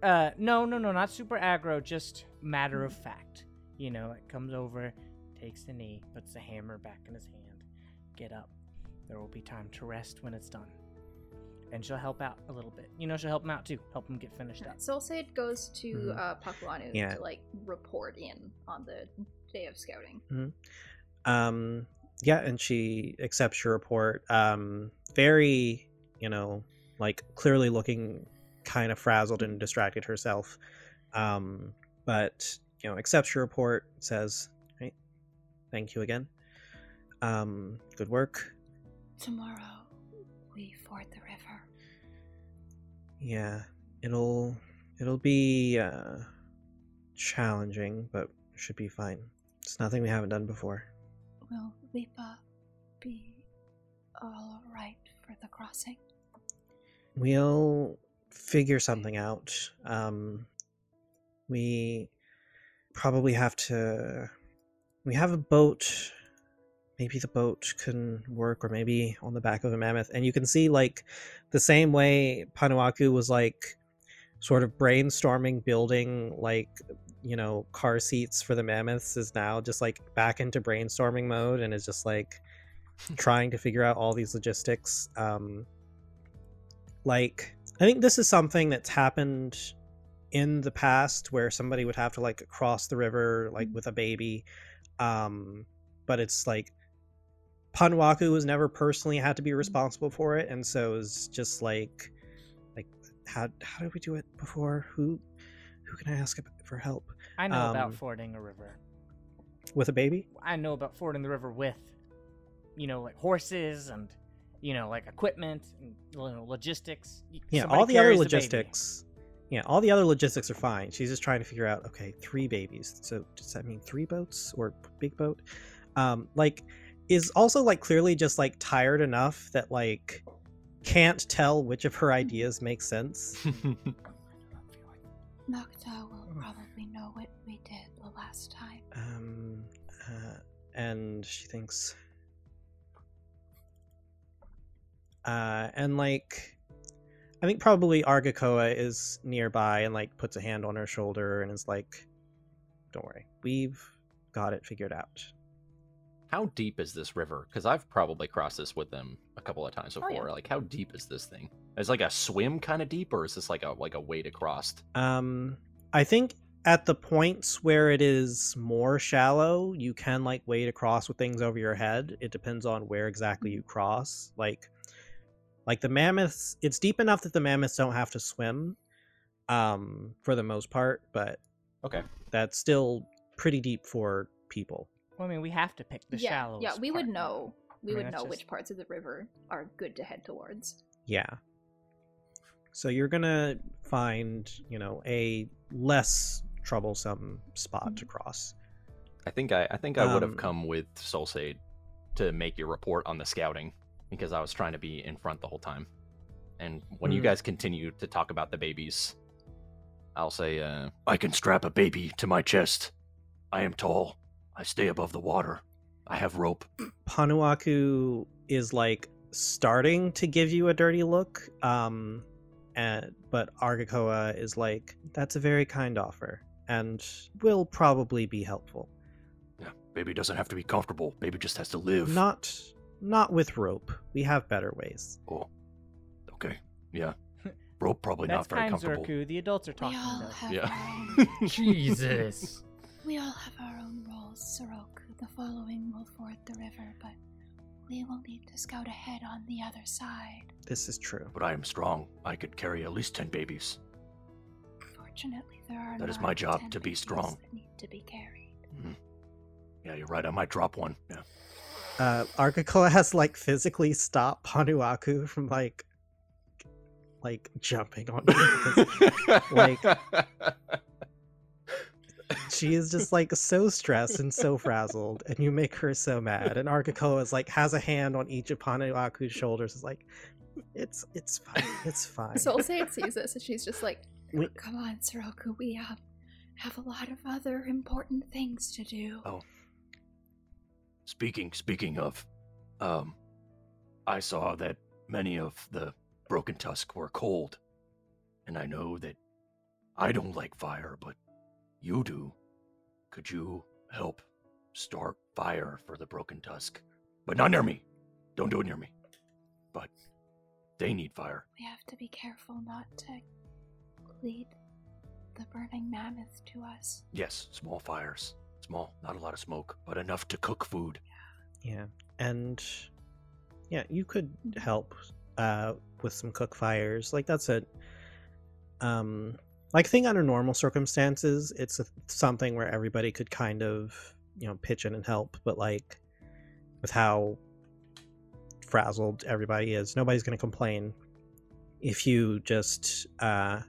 Uh, no, no, no, not super aggro. Just matter of fact. You know, it comes over, takes the knee, puts the hammer back in his hand. Get up. There will be time to rest when it's done. And she'll help out a little bit. You know, she'll help him out too. Help him get finished up. Solsade goes to Mhm. uh, Panuaku Yeah. to like report in on the day of scouting. um yeah and she accepts your report um very you know like clearly looking kind of frazzled and distracted herself um but you know accepts your report says right thank you again um good work Tomorrow we ford the river. yeah it'll it'll be uh challenging but should be fine it's nothing we haven't done before Will Lipa be all right for the crossing? We'll figure something out. Um, we probably have to. We have a boat. Maybe the boat can work, or maybe on the back of a mammoth. And you can see, like, the same way Panuaku was, like, sort of brainstorming, building, like, you know, car seats for the mammoths, is now just, like, back into brainstorming mode and is just, like, trying to figure out all these logistics. Um, like i think this is something that's happened in the past where somebody would have to like cross the river like with a baby um but it's like Panuaku has never personally had to be responsible for it and so it's just like like how how did we do it before? Who who can i ask for help? I know about Um, fording a river. with a baby? I know about fording the river with, you know, like horses and, you know, like equipment and you know, logistics. Yeah somebody all the other logistics yeah all the other logistics are fine. She's just trying to figure out okay three babies. So does that mean three boats or big boat? Um like is also like clearly just like tired enough that like can't tell which of her ideas make sense? Nocta will probably know what we did the last time. um uh, and she thinks uh and like i think probably argakoa is nearby and like puts a hand on her shoulder and is like don't worry we've got it figured out How deep is this river? Because I've probably crossed this with them a couple of times Oh, yeah. before. Like, how deep is this thing? Is like a swim kind of deep, or is this like a like a way to cross? Um, I think at the points where it is more shallow, you can like wade across with things over your head. It depends on where exactly you cross. Like, like the mammoths, it's deep enough that the mammoths don't have to swim, um, for the most part. But Okay. that's still pretty deep for people. Well, I mean, we have to pick the yeah, shallows. yeah, we would know. We I mean, would that's know which parts of the river are good to head towards. Yeah. So you're gonna find, you know, a less troublesome spot to cross. I think I I think I would have Um, come with Solsade to make your report on the scouting. Because I was trying to be in front the whole time. And when you Mm. guys continue to talk about the babies, I'll say, uh, I can strap a baby to my chest. I am tall. I stay above the water. I have rope. Panuaku is like starting to give you a dirty look, um, and but Argakoa is like, "That's a very kind offer, and will probably be helpful. Yeah, baby doesn't have to be comfortable. Baby just has to live. Not, not with rope. We have better ways." Oh, okay. Yeah. Rope probably That's not very kind, comfortable. Xoroku. The adults are We talking. all though. have yeah. our own. Jesus. We all have our own roles, Xoroku. The following will ford the river, but we will need to scout ahead on the other side. This is true. But I am strong. I could carry at least 10 babies. Fortunately, there are That is not my job, to be strong. that need to be carried. Mm-hmm. Yeah, you're right. I might drop one. Yeah. Uh, Argakoa has like physically stopped Panuaku from like, like jumping on you. because like- she is just like so stressed and so frazzled, and you make her so mad. And Argakoa is like has a hand on each of Panuaku's shoulders. Is like, it's it's fine, it's fine. Soul Solsade sees this and she's just like, We- Come on, Xoroku. We um, have a lot of other important things to do. Oh. Speaking speaking of, um, I saw that many of the broken tusk were cold, and I know that I don't like fire, but you do. Could you help start fire for the broken tusk? But not near me. Don't do it near me. But they need fire. We have to be careful not to lead the burning mammoth to us. Yes, small fires. Small, not a lot of smoke, but enough to cook food. Yeah, and yeah, you could help uh, with some cook fires. Like that's a um, like I think under normal circumstances, it's a, something where everybody could kind of you know pitch in and help. But like with how frazzled everybody is, nobody's going to complain if you just uh,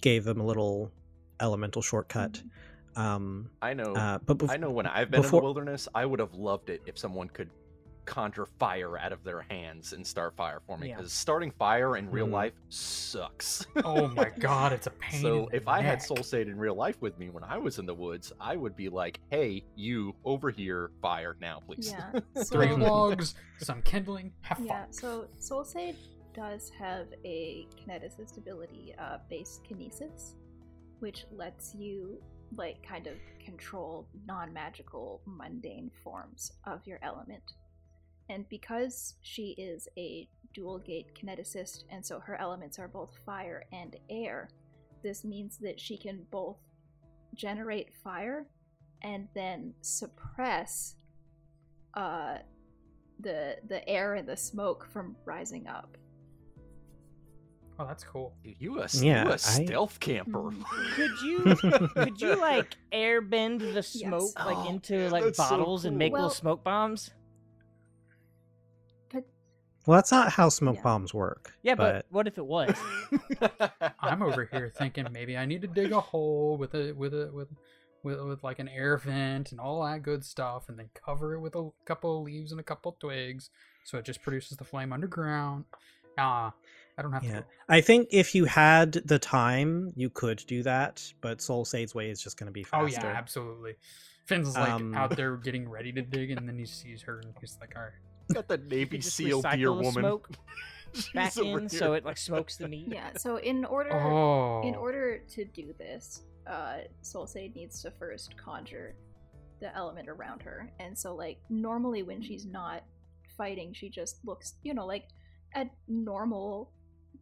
gave them a little elemental shortcut. Um, I know. uh, but bef- I know when I've been in the wilderness, I would have loved it if someone could conjure fire out of their hands and start fire for me. Yeah. Because starting fire in real Mhm. life sucks. Oh my god, it's a pain. So if I had. Solsade in real life with me when I was in the woods, I would be like, "Hey, you over here, fire now, please." yeah. three logs, some kindling, have fun. yeah, so Solsade does have a kineticist ability, uh, based kinesis, which lets you like kind of control non-magical mundane forms of your element. And because she is a dual gate kineticist, and so her elements are both fire and air, this means that she can both generate fire and then suppress uh, the the air and the smoke from rising up. Oh, that's cool. Dude, you a, Yeah, you a I- stealth camper. Mhm. Could you could you like airbend the smoke like Oh, into man, like that's so bottles and make cool. little smoke bombs? But well, that's not how smoke Yeah. bombs work. Yeah, but, what if it was? I'm over here thinking maybe I need to dig a hole with a with a with with, with like an air vent and all that good stuff, and then cover it with a couple of leaves and a couple of twigs, so it just produces the flame underground. Ah, I don't have Yeah. to. I think if you had the time, you could do that, but Solsade's way is just going to be faster. Oh yeah, absolutely. Finn's like Um, out there getting ready to dig, and then he sees her, and he's like, "All right." Got the Navy SEAL recycle deer woman smoke back over in so it like smokes the meat. yeah, so in order Oh, in order to do this, uh, Solsade needs to first conjure the element around her. And so, like, normally when she's not fighting, she just looks, you know, like a normal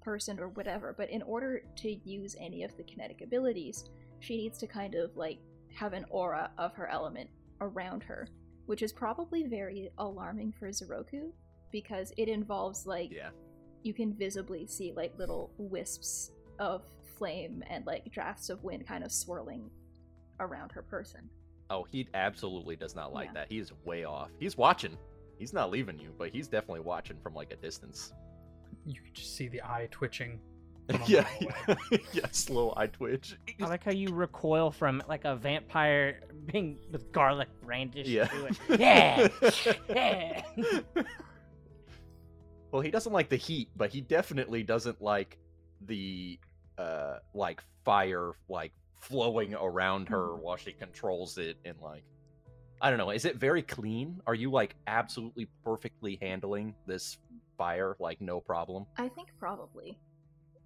person or whatever. But in order to use any of the kinetic abilities, she needs to kind of, like, have an aura of her element around her, which is probably very alarming for Xoroku because it involves, like, Yeah. you can visibly see like little wisps of flame and like drafts of wind kind of swirling around her person. Oh, he absolutely does not like Yeah. that. He is way off. He's watching. He's not leaving you, but he's definitely watching from like a distance. You can just see the eye twitching. yeah, mile away. yeah, slow eye twitch. I like how you recoil from like a vampire being with garlic brandished Yeah. to it. Yeah, yeah. Well, he doesn't like the heat, but he definitely doesn't like the uh like fire like flowing around her while she controls it and like I don't know. Is it very clean? Are you like absolutely perfectly handling this fire like no problem? I think probably.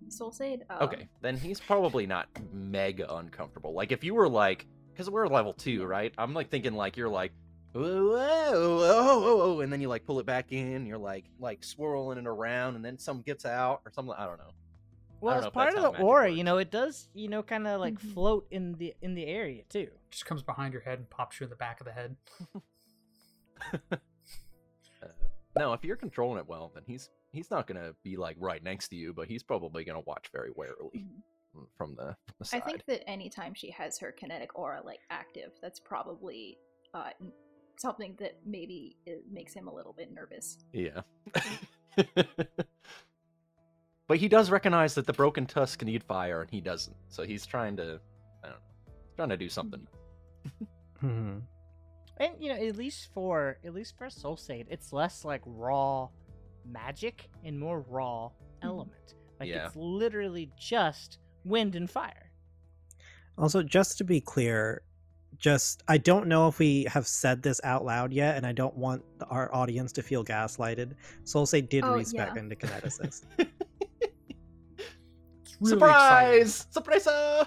Solsade. Um, Okay, then he's probably not mega uncomfortable. Like if you were like, because we're level two, right? I'm like thinking like you're like, whoa, whoa, whoa, whoa, whoa, and then you like pull it back in. You're like like swirling it around, and then some gets out or something. I don't know. Well, don't as part of the aura, works. you know, it does, you know, kind of like Mhm. float in the in the area too. Just comes behind your head and pops you in the back of the head. Uh, no, if you're controlling it well, then he's he's not gonna be like right next to you, but he's probably gonna watch very warily Mhm. from the, from the I think that anytime she has her kinetic aura like active, that's probably uh, something that maybe it makes him a little bit nervous. Yeah. but he does recognize that the broken tusk need fire, and he doesn't. So he's trying to, I don't know, trying to do something. Mhm. And you know, at least for at least for Solsade, it's less like raw magic and more raw mm-hmm. element. Like Yeah. it's literally just wind and fire. Also, just to be clear, just I don't know if we have said this out loud yet, and I don't want our audience to feel gaslighted. Soul Solsade did Oh, respec yeah. into kineticist. It's really exciting. Surprise! Surprise!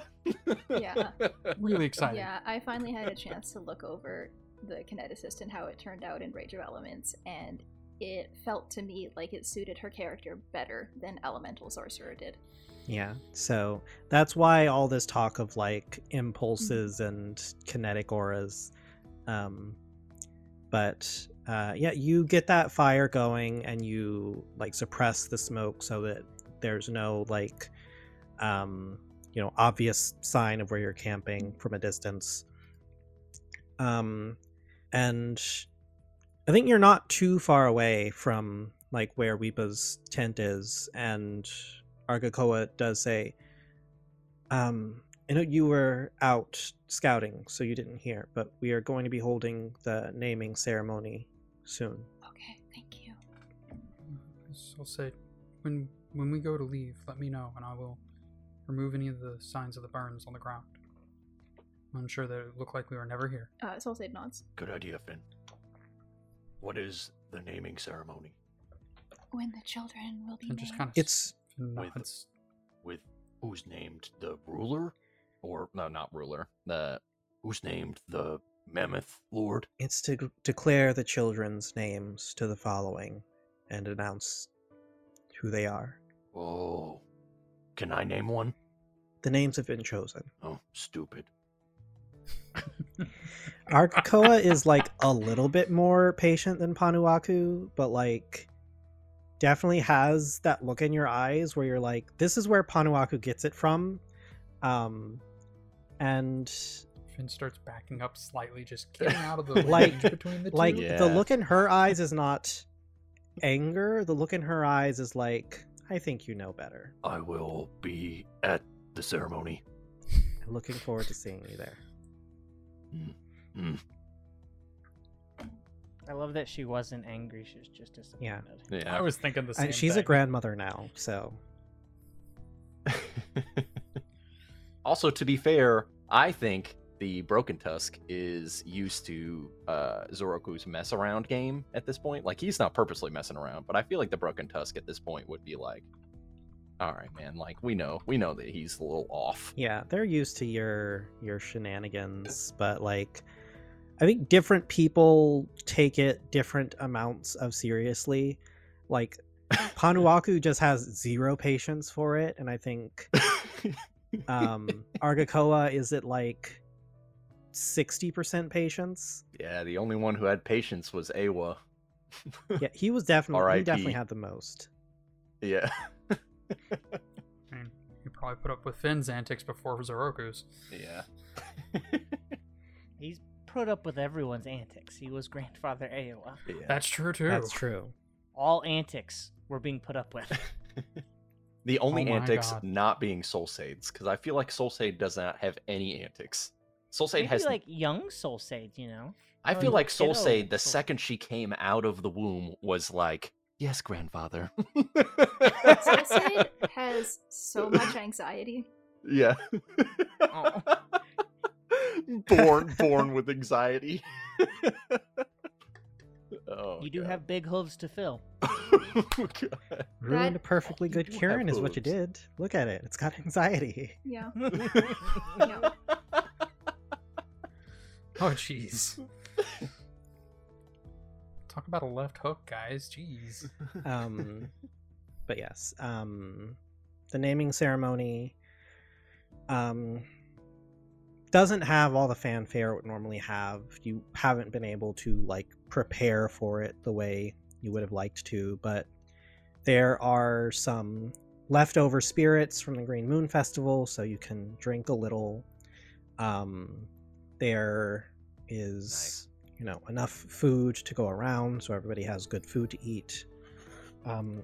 Yeah. Really exciting. Yeah, I finally had a chance to look over the kineticist and how it turned out in Rage of Elements, and it felt to me like it suited her character better than Elemental Sorcerer did. yeah, so that's why all this talk of like impulses and kinetic auras. Um, but uh, yeah, you get that fire going, and you like suppress the smoke so that there's no like um you know obvious sign of where you're camping from a distance um and i think you're not too far away from like where weepa's tent is and argakoa does say um i know you were out scouting so you didn't hear but we are going to be holding the naming ceremony soon Okay, thank you. So I'll say, when when we go to leave, let me know, and I will remove any of the signs of the burns on the ground. I'm sure that it looked like we were never here. Uh, Solsade nods. Good idea, Finn. What is the naming ceremony? When the children will be And just named. kind of it's nods. With who's named the ruler? Or no, not ruler. The who's named the mammoth lord? It's to g- declare the children's names to the following and announce who they are. Oh. Can I name one? The names have been chosen. Oh, stupid. Argakoa is like a little bit more patient than Panuaku, but like definitely has that look in your eyes where you're like, this is where Panuaku gets it from. Um and Finn starts backing up slightly, just getting out of the Like- between the two. like Yeah. the look in her eyes is not anger, the look in her eyes is like, I think you know better. I will be at the ceremony. I'm looking forward to seeing you there. Hmm. I love that she wasn't angry; she was just disappointed. yeah. I was thinking the same. And she's a grandmother now, so also, to be fair, I think the Broken Tusk is used to uh, Xoroku's mess around game at this point. Like he's not purposely messing around, but I feel like the Broken Tusk at this point would be like, "All right, man. Like we know, we know that he's a little off." yeah, they're used to your your shenanigans, but like I think different people take it different amounts of seriously. Like Panuaku just has zero patience for it, and I think um Argakoa is at like sixty percent patience. yeah, the only one who had patience was Aowa. Yeah, he was definitely he definitely had the most. Yeah. I mean, you probably put up with Finn's antics before Xoroku's. Yeah. He's put up with everyone's antics. He was grandfather Aowa. yeah. That's true too. That's true. All antics were being put up with. the only Oh antics God. not being Solsade's, because I feel like Solsade does not have any antics. Solsade Maybe has like young soul sage, you know. I or feel like Soul kiddo Said, the Soul- second she came out of the womb, was like, Yes, grandfather. Suicide has so much anxiety. yeah. Oh. born born with anxiety. oh, you do God. have big hooves to fill. Oh, Ruined a perfectly good do have Kieran is what you did. Look at it. It's got anxiety. Yeah. yeah. Oh, jeez. Talk about a left hook, guys. Jeez. Um, but yes, um, the naming ceremony um, doesn't have all the fanfare it would normally have. You haven't been able to like prepare for it the way you would have liked to, but there are some leftover spirits from the Green Moon Festival, so you can drink a little. Um, there is, you know, enough food to go around, so everybody has good food to eat. Um,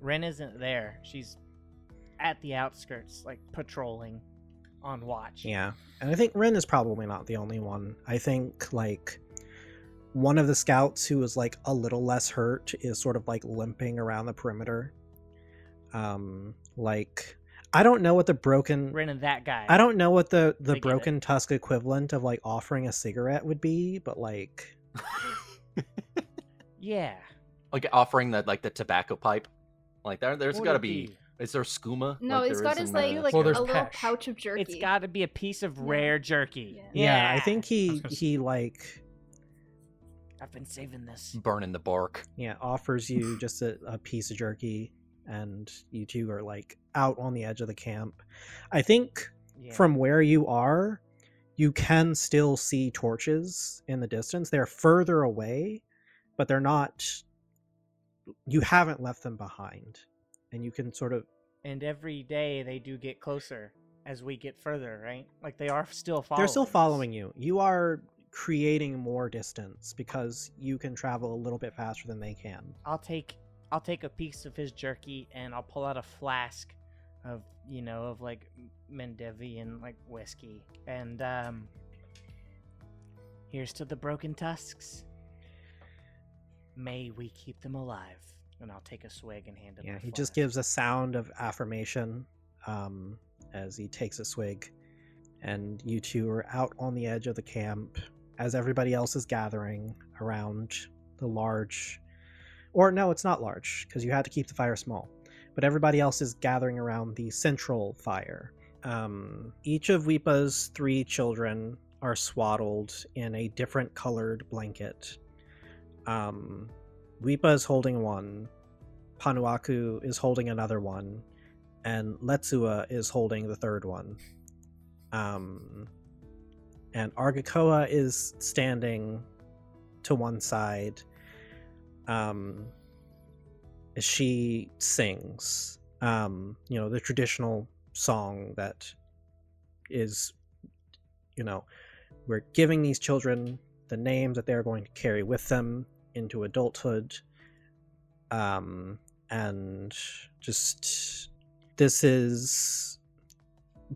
Wren isn't there. She's at the outskirts, like patrolling on watch. Yeah. And I think Wren is probably not the only one. I think like one of the scouts who is like a little less hurt is sort of like limping around the perimeter. Um like I don't know what the broken Wren and that guy. I don't know what the the They it. broken tusk equivalent of like offering a cigarette would be, but like Yeah. like offering the like the tobacco pipe. Like there, there's What got to would be. Is there skooma? No, like it's there got is his like, like Well, a there's little Pesh. pouch of jerky. It's got to be a piece of Yeah. rare jerky. Yeah. yeah, I think he was he like I've been saving this. burning the bark. yeah offers you just a, a piece of jerky and you two are like out on the edge of the camp. I think Yeah. from where you are, you can still see torches in the distance. They're further away, but they're not. You haven't left them behind, and you can sort of. and every day they do get closer as we get further, right? Like they are still following. They're still following you. You are creating more distance because you can travel a little bit faster than they can. I'll take I'll take a piece of his jerky and I'll pull out a flask of you know of like Mendevian like whiskey and um here's to the broken tusks. May we keep them alive. And I'll take a swig and hand him. Yeah, he just gives a sound of affirmation um, as he takes a swig. And you two are out on the edge of the camp as everybody else is gathering around the large. Or, no, it's not large because you had to keep the fire small. But everybody else is gathering around the central fire. Um, each of Weepa's three children are swaddled in a different colored blanket. Um, Weepa is holding one, Panuaku is holding another one, and Letsua is holding the third one. Um, and Argakoa is standing to one side. Um, she sings, um, you know, the traditional song that is, you know, we're giving these children the names that they're going to carry with them into adulthood um and just this is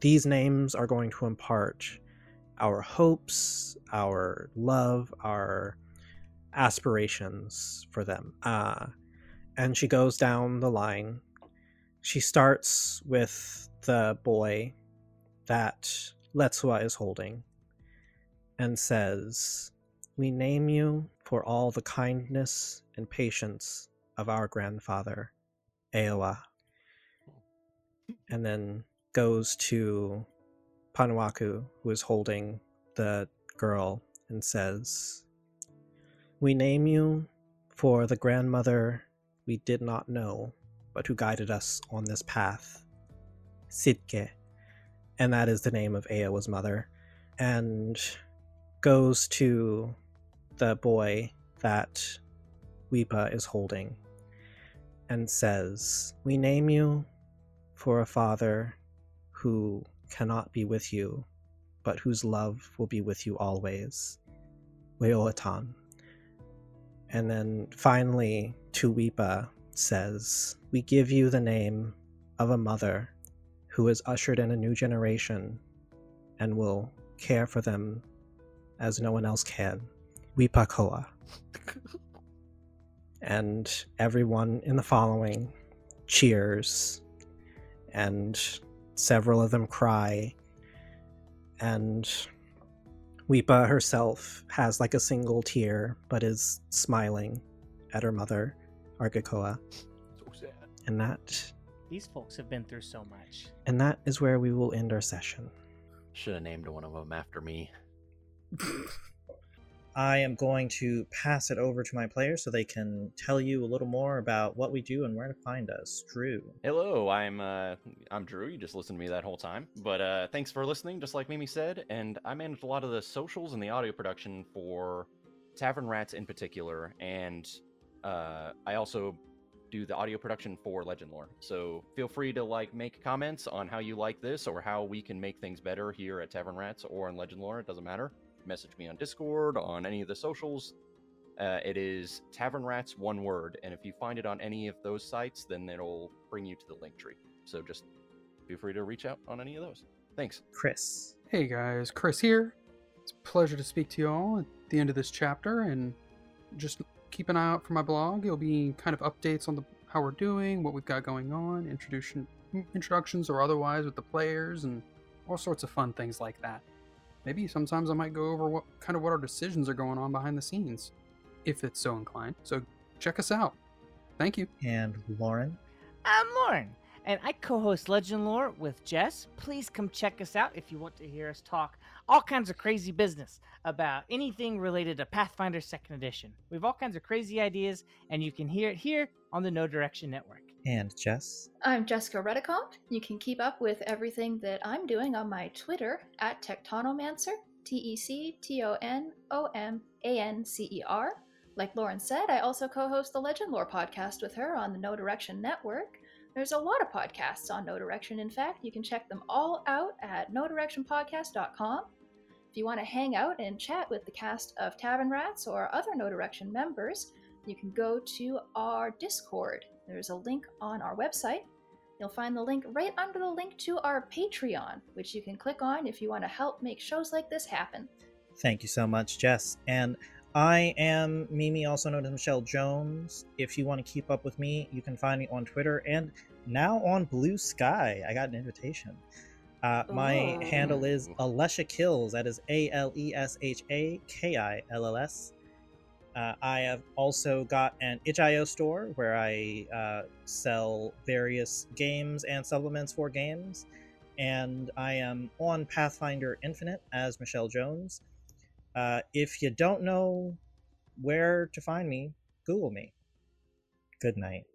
these names are going to impart our hopes our love our aspirations for them uh and she goes down the line she starts with the boy that Letsua is holding and says we name you for all the kindness and patience of our grandfather, Aowa. And then goes to Panuaku, who is holding the girl, and says, We name you for the grandmother we did not know, but who guided us on this path, Sidke. And that is the name of Aowa's mother. And goes to the boy that Weepa is holding and says, We name you for a father who cannot be with you, but whose love will be with you always. Weoatan. And then finally, to says, We give you the name of a mother who has ushered in a new generation and will care for them as no one else can. Weepakoa. And everyone in the following cheers, and several of them cry. And Weepa herself has like a single tear, but is smiling at her mother, Argakoa. So sad. And that These folks have been through so much. and that is where we will end our session. Should have named one of them after me. I am going to pass it over to my players so they can tell you a little more about what we do and where to find us. Drew. Hello, I'm uh, I'm Drew. You just listened to me that whole time, but uh, thanks for listening. Just like Mimi said, and I manage a lot of the socials and the audio production for Tavern Rats in particular, and uh, I also do the audio production for Legend Lore. So feel free to like make comments on how you like this or how we can make things better here at Tavern Rats or in Legend Lore. It doesn't matter. Message me on Discord, on any of the socials. Uh, it is Tavern Rats, one word. And if you find it on any of those sites, then it'll bring you to the link tree. So just feel free to reach out on any of those. Thanks. Chris. Hey guys, Chris here. It's a pleasure to speak to you all at the end of this chapter, and just keep an eye out for my blog. It'll be kind of updates on the how we're doing, what we've got going on, introduction, introductions or otherwise with the players, and all sorts of fun things like that. Maybe sometimes I might go over what kind of what our decisions are going on behind the scenes, if it's so inclined. So check us out. Thank you. And Loren. I'm Loren, and I co host Legend Lore with Jess. Please come check us out if you want to hear us talk all kinds of crazy business about anything related to Pathfinder 2nd Edition. We have all kinds of crazy ideas, and you can hear it here on the Know Direction Network. And Jess. I'm Jessica Redekop. You can keep up with everything that I'm doing on my Twitter at Tectonomancer, T E C T O N O M A N C E R. Like Loren said, I also co host the Legend Lore podcast with her on the Know Direction Network. There's a lot of podcasts on Know Direction, in fact. You can check them all out at knowdirectionpodcast.com. If you want to hang out and chat with the cast of Tavern Rats or other Know Direction members, you can go to our Discord. There's a link on our website. You'll find the link right under the link to our Patreon, which you can click on if you want to help make shows like this happen. Thank you so much, Jess. And I am Mimi, also known as Michelle Jones. If you want to keep up with me, you can find me on Twitter and now on Blue Sky. I got an invitation. Uh, my handle is Alesha Kills. That is A L E S H A K I L L S. Uh, I have also got an itch.io store where I uh, sell various games and supplements for games. And I am on Pathfinder Infinite as Michelle Jones. Uh, if you don't know where to find me, Google me. Good night.